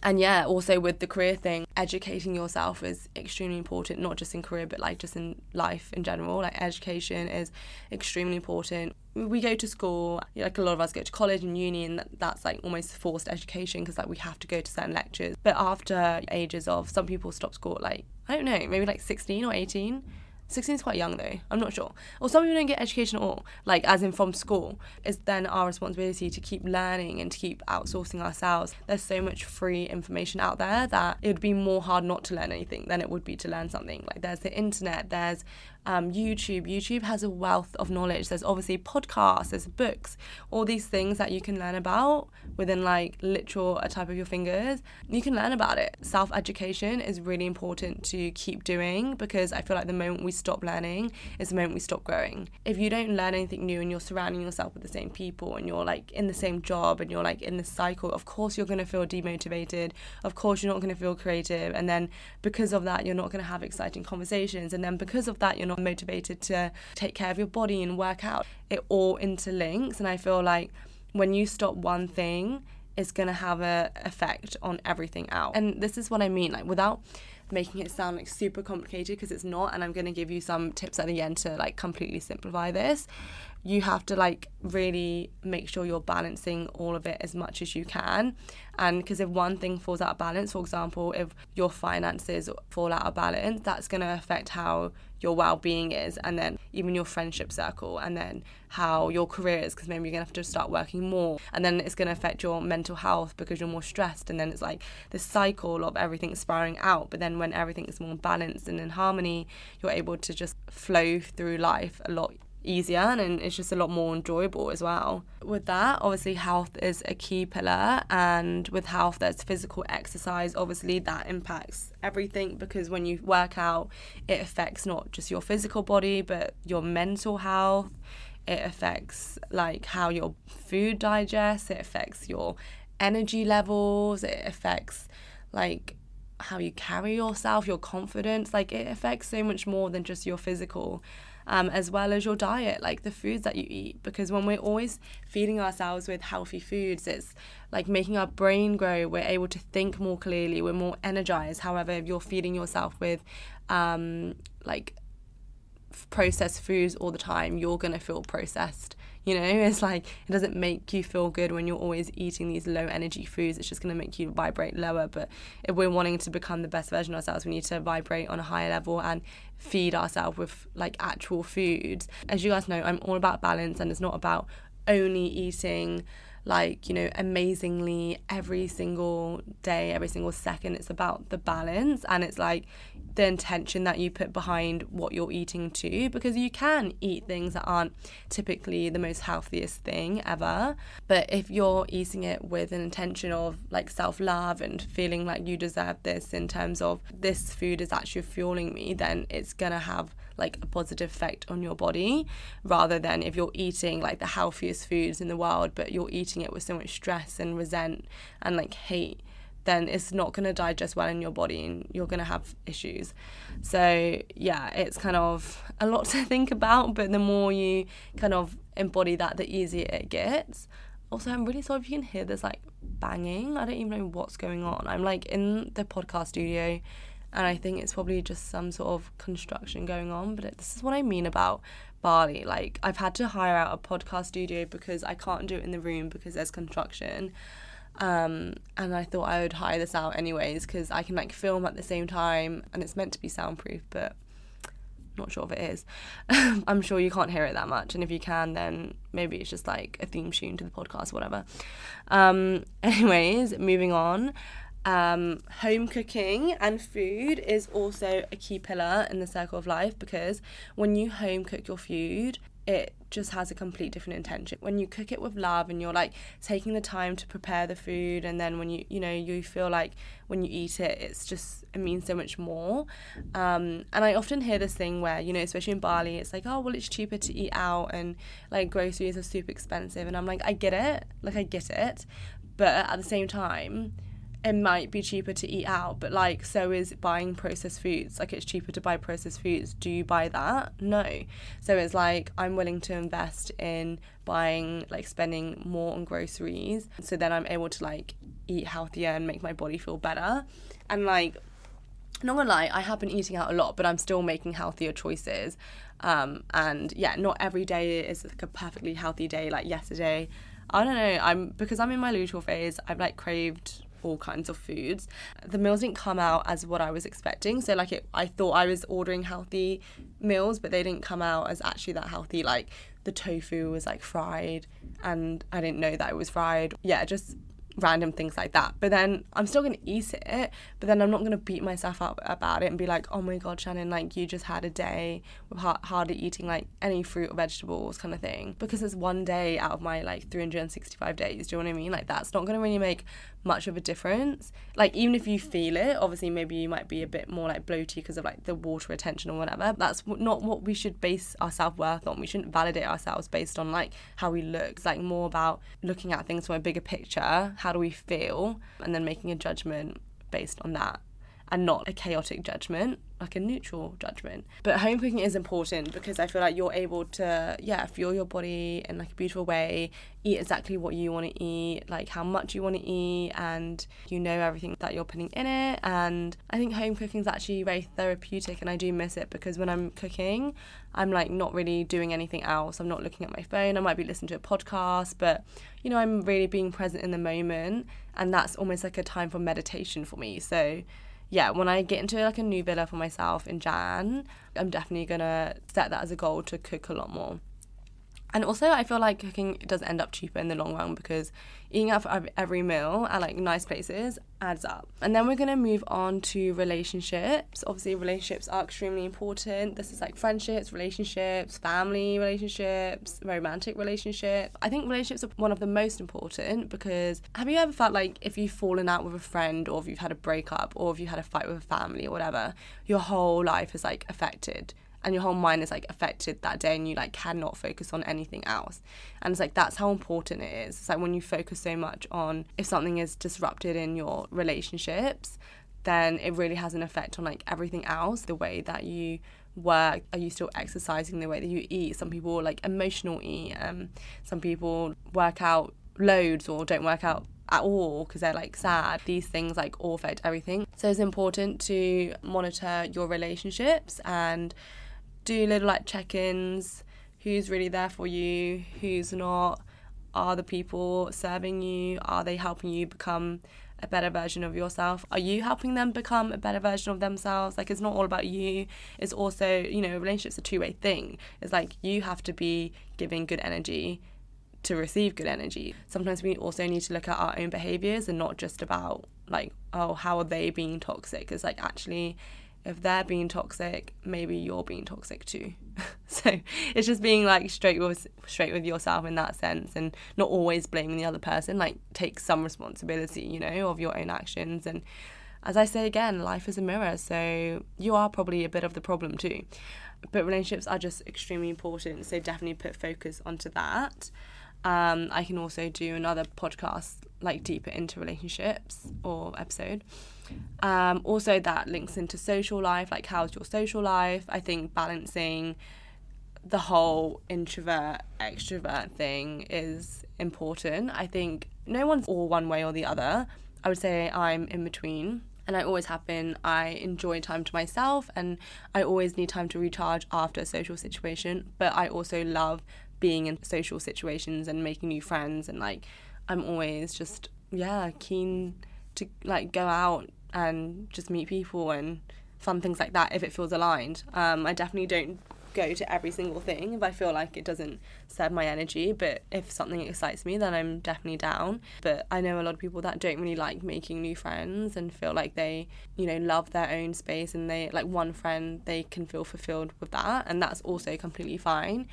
And yeah, also with the career thing, educating yourself is extremely important, not just in career, but like just in life in general. Like education is extremely important. We go to school, like a lot of us go to college and uni, and that's like almost forced education because like we have to go to certain lectures. But after ages of some people stop school like I don't know, maybe like 16 or 18 16 is quite young though, I'm not sure. Or some people don't get education at all, like as in from school. It's then our responsibility to keep learning and to keep outsourcing ourselves. There's so much free information out there that it would be more hard not to learn anything than it would be to learn something. Like there's the internet, there's um, YouTube. YouTube has a wealth of knowledge. There's obviously podcasts, there's books, all these things that you can learn about within like literal a type of your fingers. You can learn about it. Self education is really important to keep doing because I feel like the moment we stop learning is the moment we stop growing. If you don't learn anything new and you're surrounding yourself with the same people and you're like in the same job and you're like in this cycle, of course you're going to feel demotivated. Of course you're not going to feel creative. And then because of that, you're not going to have exciting conversations. And then because of that, you're not motivated to take care of your body and work out. It all interlinks. And I feel like when you stop one thing, it's going to have a effect on everything else. And this is what I mean, like without making it sound like super complicated because it's not and I'm going to give you some tips at the end to like completely simplify this you have to like really make sure you're balancing all of it as much as you can. And because if one thing falls out of balance for example if your finances fall out of balance that's going to affect how your well-being is and then even your friendship circle and then how your career is because maybe you're going to have to start working more. And then it's going to affect your mental health because you're more stressed and then it's like this cycle of everything spiraling out. But then when everything is more balanced and in harmony you're able to just flow through life a lot easier and it's just a lot more enjoyable as well. With that, obviously, health is a key pillar, and with health, there's physical exercise. Obviously, that impacts everything because when you work out, it affects not just your physical body but your mental health. It affects like how your food digests, it affects your energy levels, it affects like how you carry yourself, your confidence. Like, it affects so much more than just your physical um, as well as your diet, like the foods that you eat. Because when we're always feeding ourselves with healthy foods, it's like making our brain grow. We're able to think more clearly. We're more energized. However, if you're feeding yourself with um, like processed foods all the time, you're gonna feel processed. You know, it's like it doesn't make you feel good when you're always eating these low energy foods. It's just going to make you vibrate lower. But if we're wanting to become the best version of ourselves, we need to vibrate on a higher level and feed ourselves with like actual foods. As you guys know, I'm all about balance and it's not about only eating like you know amazingly every single day every single second it's about the balance. And it's like the intention that you put behind what you're eating too because you can eat things that aren't typically the most healthiest thing ever. But if you're eating it with an intention of like self-love and feeling like you deserve this in terms of this food is actually fueling me then it's to have like a positive effect on your body rather than if you're eating like the healthiest foods in the world but you're eating it with so much stress and resent and like hate then it's not going to digest well in your body and you're going to have issues. So, yeah, it's kind of a lot to think about, but the more you kind of embody that, the easier it gets. Also, I'm really sorry if you can hear this like banging. I don't even know what's going on. I'm like in the podcast studio and I think it's probably just some sort of construction going on, but it, this is what I mean about Bali. Like, I've had to hire out a podcast studio because I can't do it in the room because there's construction. Um, and I thought I would hire this out anyways because I can like film at the same time and it's meant to be soundproof, but not sure if it is. I'm sure you can't hear it that much, and if you can, then maybe it's just like a theme tune to the podcast, whatever. Um, anyways, moving on. Um, home cooking and food is also a key pillar in the circle of life because when you home cook your food, it just has a complete different intention. When you cook it with love and you're like taking the time to prepare the food and then when you you know you feel like when you eat it it's just it means so much more. Um, and I often hear this thing where you know especially in Bali it's like oh well it's cheaper to eat out and like groceries are super expensive and I'm like I get it like I get it but at the same time it might be cheaper to eat out, but like so is buying processed foods. Like it's cheaper to buy processed foods. Do you buy that? No. So it's like I'm willing to invest in buying like spending more on groceries so then I'm able to like eat healthier and make my body feel better. And like not gonna lie, I have been eating out a lot, but I'm still making healthier choices. Um, and yeah, not every day is like a perfectly healthy day like yesterday. I don't know. I'm because I'm in my luteal phase. I've like craved all kinds of foods. The meals didn't come out as what I was expecting. So like it, I thought I was ordering healthy meals, but they didn't come out as actually that healthy. Like the tofu was like fried, and I didn't know that it was fried. Yeah, just random things like that. But then I'm still going to eat it, but then I'm not going to beat myself up about it and be like, oh my God, Shannon, like you just had a day with hardly eating like any fruit or vegetables kind of thing. Because it's one day out of my like 365 days. Do you know what I mean? Like that's not going to really make much of a difference. Like even if you feel it, obviously maybe you might be a bit more like bloaty because of like the water retention or whatever. That's not what we should base our self worth on. We shouldn't validate ourselves based on like how we look. It's like more about looking at things from a bigger picture. How do we feel, and then making a judgment based on that and not a chaotic judgment, like a neutral judgment. But home cooking is important because I feel like you're able to, yeah, fuel your body in like a beautiful way, eat exactly what you want to eat, like how much you want to eat, and you know everything that you're putting in it. And I think home cooking is actually very therapeutic, and I do miss it because when I'm cooking, I'm like not really doing anything else. I'm not looking at my phone. I might be listening to a podcast, but you know, I'm really being present in the moment, and that's almost like a time for meditation for me. So yeah, when I get into like a new villa for myself in Jan, I'm definitely gonna set that as a goal to cook a lot more. And also, I feel like cooking does end up cheaper in the long run because eating out for every meal at like nice places adds up. And then we're gonna move on to relationships. Obviously, relationships are extremely important. This is like friendships, relationships, family relationships, romantic relationships. I think relationships are one of the most important because have you ever felt like if you've fallen out with a friend or if you've had a breakup or if you've had a fight with a family or whatever, your whole life is like affected and your whole mind is like affected that day and you like cannot focus on anything else. And it's like that's how important it is. It's like when you focus so much on if something is disrupted in your relationships then it really has an effect on like everything else. The way that you work are you still exercising? The way that you eat. Some people like emotional eat um some people work out loads or don't work out at all because they're like sad. These things like all affect everything. So it's important to monitor your relationships and do little like check ins who's really there for you, who's not. Are the people serving you? Are they helping you become a better version of yourself? Are you helping them become a better version of themselves? Like, it's not all about you. It's also, you know, relationship's a two way thing. It's like you have to be giving good energy to receive good energy. Sometimes we also need to look at our own behaviors and not just about, like, oh, how are they being toxic? It's like, actually, if they're being toxic, maybe you're being toxic too. so it's just being like straight with straight with yourself in that sense, and not always blaming the other person. Like take some responsibility, you know, of your own actions. And as I say again, life is a mirror, so you are probably a bit of the problem too. But relationships are just extremely important, so definitely put focus onto that. Um, I can also do another podcast like deeper into relationships or episode. Um, also, that links into social life, like how's your social life? I think balancing the whole introvert extrovert thing is important. I think no one's all one way or the other. I would say I'm in between and I always have been. I enjoy time to myself and I always need time to recharge after a social situation, but I also love being in social situations and making new friends and like I'm always just yeah, keen to like go out and just meet people and fun things like that if it feels aligned. Um, I definitely don't go to every single thing if I feel like it doesn't serve my energy. But if something excites me, then I'm definitely down. But I know a lot of people that don't really like making new friends and feel like they, you know, love their own space and they like one friend they can feel fulfilled with that, and that's also completely fine.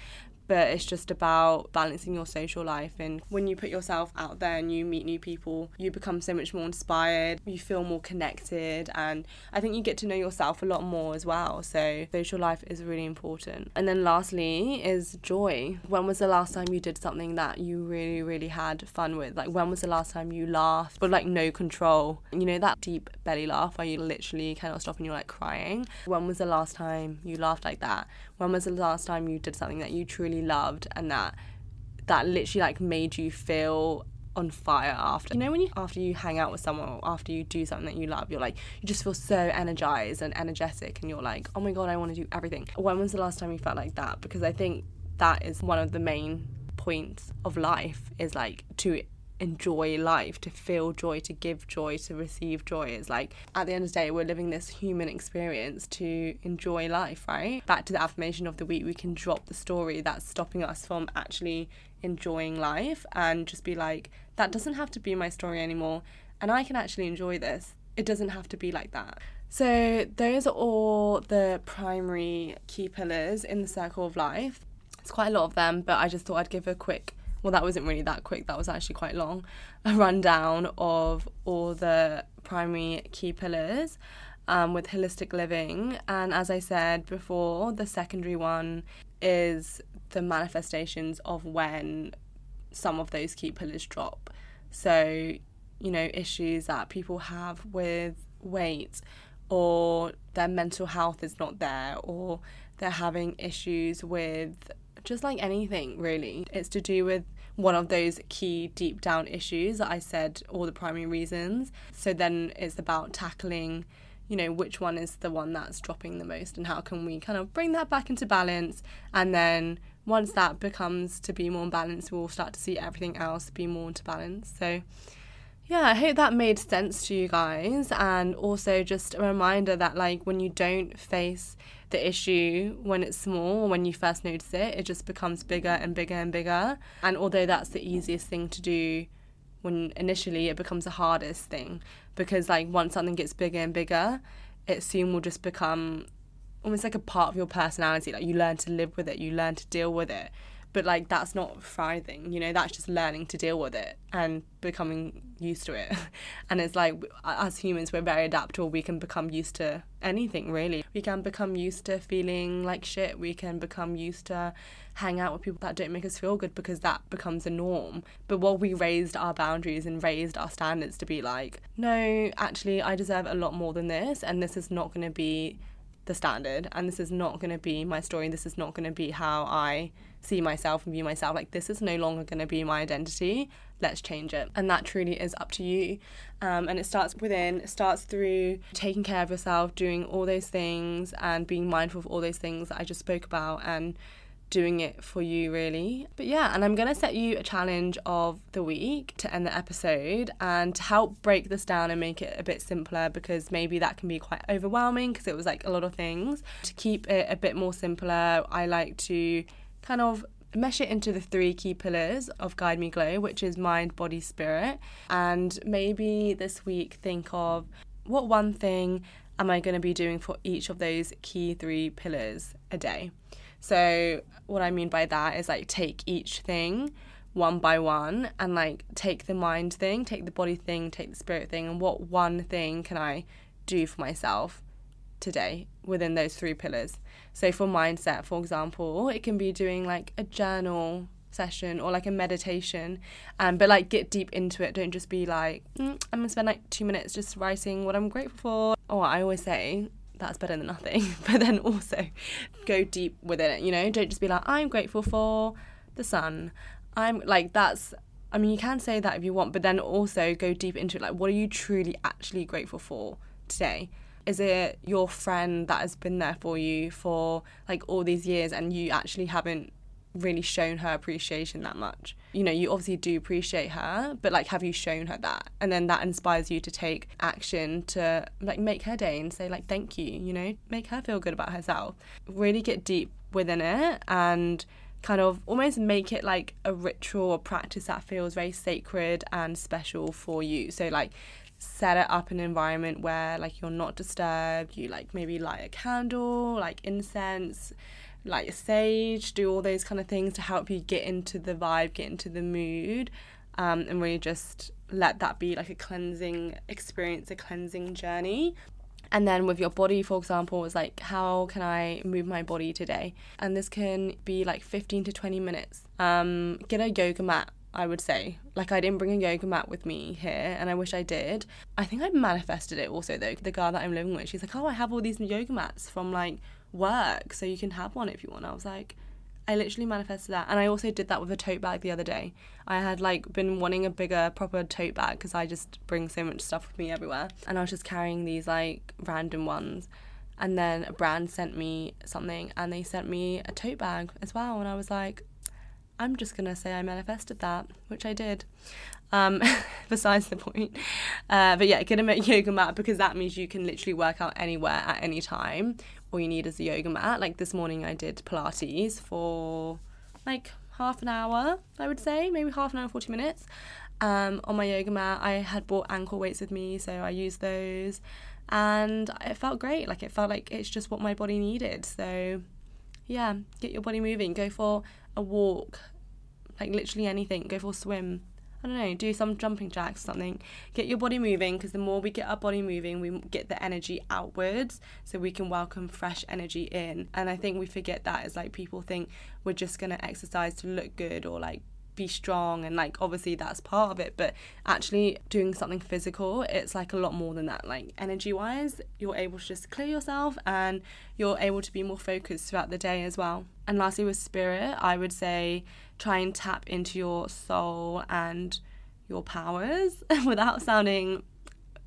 But it's just about balancing your social life. And when you put yourself out there and you meet new people, you become so much more inspired, you feel more connected, and I think you get to know yourself a lot more as well. So, social life is really important. And then, lastly, is joy. When was the last time you did something that you really, really had fun with? Like, when was the last time you laughed, but like no control? You know, that deep belly laugh where you literally cannot stop and you're like crying. When was the last time you laughed like that? When was the last time you did something that you truly loved and that that literally like made you feel on fire after. You know when you after you hang out with someone or after you do something that you love, you're like you just feel so energized and energetic and you're like, "Oh my god, I want to do everything." When was the last time you felt like that? Because I think that is one of the main points of life is like to enjoy life, to feel joy, to give joy, to receive joy. It's like at the end of the day, we're living this human experience to enjoy life, right? Back to the affirmation of the week, we can drop the story that's stopping us from actually enjoying life and just be like, that doesn't have to be my story anymore. And I can actually enjoy this. It doesn't have to be like that. So, those are all the primary key pillars in the circle of life. It's quite a lot of them, but I just thought I'd give a quick well, that wasn't really that quick, that was actually quite long, a rundown of all the primary key pillars um, with holistic living. And as I said before, the secondary one is the manifestations of when some of those key pillars drop. So, you know, issues that people have with weight or their mental health is not there or they're having issues with just like anything really. It's to do with one of those key deep down issues that I said, all the primary reasons. So then it's about tackling, you know, which one is the one that's dropping the most and how can we kind of bring that back into balance. And then once that becomes to be more balanced, we'll start to see everything else be more into balance. So yeah, I hope that made sense to you guys. And also just a reminder that, like, when you don't face the issue when it's small or when you first notice it, it just becomes bigger and bigger and bigger. And although that's the easiest thing to do when initially, it becomes the hardest thing because, like, once something gets bigger and bigger, it soon will just become almost like a part of your personality. Like, you learn to live with it, you learn to deal with it but like that's not thriving you know that's just learning to deal with it and becoming used to it. And it's like as humans we're very adaptable. We can become used to anything really. We can become used to feeling like shit. We can become used to hang out with people that don't make us feel good because that becomes a norm. But what we raised our boundaries and raised our standards to be like no actually i deserve a lot more than this and this is not going to be the standard and this is not going to be my story this is not going to be how i see myself and view myself. Like this is no longer going to be my identity. Let's change it. And that truly is up to you. Um, and it starts within it starts through taking care of yourself doing all those things and being mindful of all those things that i just spoke about and doing it for you really. But yeah, and I'm going to set you a challenge of the week to end the episode and to help break this down and make it a bit simpler because maybe that can be quite overwhelming because it was like a lot of things. To keep it a bit more simpler, I like to kind of mesh it into the three key pillars of Guide Me Glow, which is mind, body, spirit. And maybe this week think of what one thing am I going to be doing for each of those key three pillars a day. So, what I mean by that is like take each thing one by one and like take the mind thing, take the body thing, take the spirit thing, and what one thing can I do for myself today within those three pillars. So, for mindset, for example, it can be doing like a journal session or like a meditation um but like get deep into it don't just be like mm, i'm gonna spend like two minutes just writing what i'm grateful for or i always say that's better than nothing. but then also go deep within it, you know? Don't just be like, I'm grateful for the sun. I'm like, that's, I mean, you can say that if you want, but then also go deep into it. Like, what are you truly actually grateful for today? Is it your friend that has been there for you for like all these years and you actually haven't really shown her appreciation that much. You know, you obviously do appreciate her, but like, have you shown her that? And then that inspires you to take action to like make her day and say, like, thank you, you know, make her feel good about herself. Really get deep within it and kind of almost make it like a ritual or practice that feels very sacred and special for you. So, like, set it up an environment where like you're not disturbed you like maybe light a candle like incense like sage, do all those kind of things to help you get into the vibe, get into the mood, um, and really just let that be like a cleansing experience, a cleansing journey. And then with your body, for example, it's like, how can I move my body today? And this can be like 15 to 20 minutes. Um, get a yoga mat I would say. Like I didn't bring a yoga mat with me here and I wish I did. I think I manifested it also though. The girl that I'm living with, she's like, "Oh, I have all these yoga mats from like work, so you can have one if you want." I was like, I literally manifested that. And I also did that with a tote bag the other day. I had like been wanting a bigger proper tote bag because I just bring so much stuff with me everywhere. And I was just carrying these like random ones. And then a brand sent me something and they sent me a tote bag as well. And I was like, I'm just going to say I manifested that, which I did. Um, besides the point. Uh, but yeah, get a yoga mat because that means you can literally work out anywhere at any time. All you need is a yoga mat. Like this morning, I did Pilates for like half an hour, I would say, maybe half an hour, 40 minutes. Um, on my yoga mat, I had bought ankle weights with me, so I used those. And it felt great. Like it felt like it's just what my body needed. So yeah, get your body moving. Go for a walk, like literally anything. Go for a swim. I don't know, do some jumping jacks, something. Get your body moving because the more we get our body moving, we get the energy outwards so we can welcome fresh energy in. And I think we forget that as like people think we're just going to exercise to look good or like be strong and like obviously that's part of it but actually doing something physical it's like a lot more than that like energy wise you're able to just clear yourself and you're able to be more focused throughout the day as well. And lastly with spirit i would say try and tap into your soul and your powers without sounding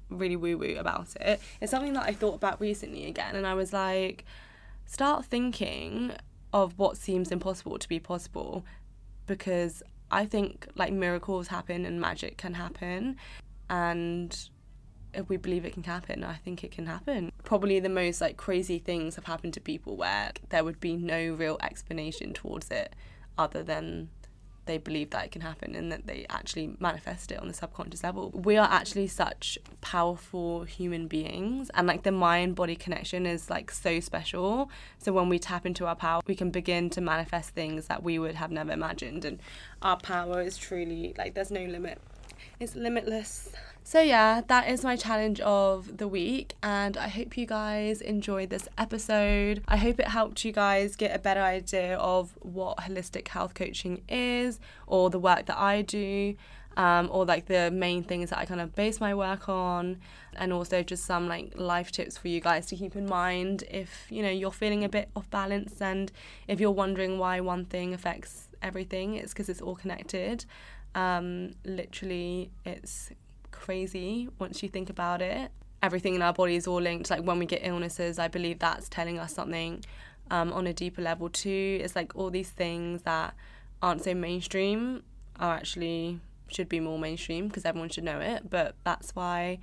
really woo woo about it. It's something that i thought about recently again and i was like start thinking of what seems impossible to be possible because I think like miracles happen and magic can happen. And if we believe it can happen, I think it can happen. Probably the most like crazy things have happened to people where there would be no real explanation towards it other than they believe that it can happen and that they actually manifest it on the subconscious level. We are actually such powerful human beings and like the mind body connection is like so special. So when we tap into our power, we can begin to manifest things that we would have never imagined and our power is truly like there's no limit. It's limitless. So, yeah, that is my challenge of the week, and I hope you guys enjoyed this episode. I hope it helped you guys get a better idea of what holistic health coaching is or the work that I do. Um, or like the main things that I kind of base my work on, and also just some like life tips for you guys to keep in mind if you know you're feeling a bit off balance and if you're wondering why one thing affects everything, it's because it's all connected. Um, literally, it's crazy once you think about it. Everything in our body is all linked. Like when we get illnesses, I believe that's telling us something um, on a deeper level too. It's like all these things that aren't so mainstream are actually should be more mainstream because everyone should know it. But that's why,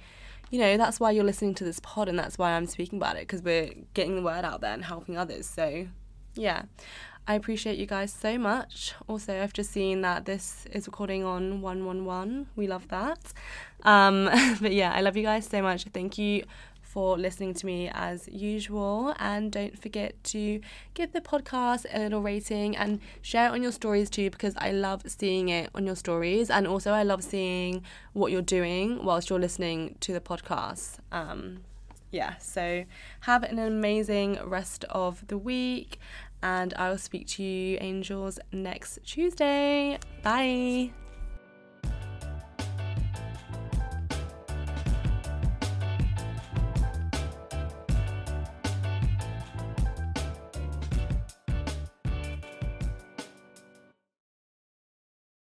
you know, that's why you're listening to this pod and that's why I'm speaking about it because we're getting the word out there and helping others. So, yeah. I appreciate you guys so much. Also, I've just seen that this is recording on 111. We love that. Um, but yeah, I love you guys so much. Thank you for listening to me as usual. And don't forget to give the podcast a little rating and share it on your stories too, because I love seeing it on your stories. And also, I love seeing what you're doing whilst you're listening to the podcast. Um, yeah, so have an amazing rest of the week and I will speak to you, angels, next Tuesday. Bye.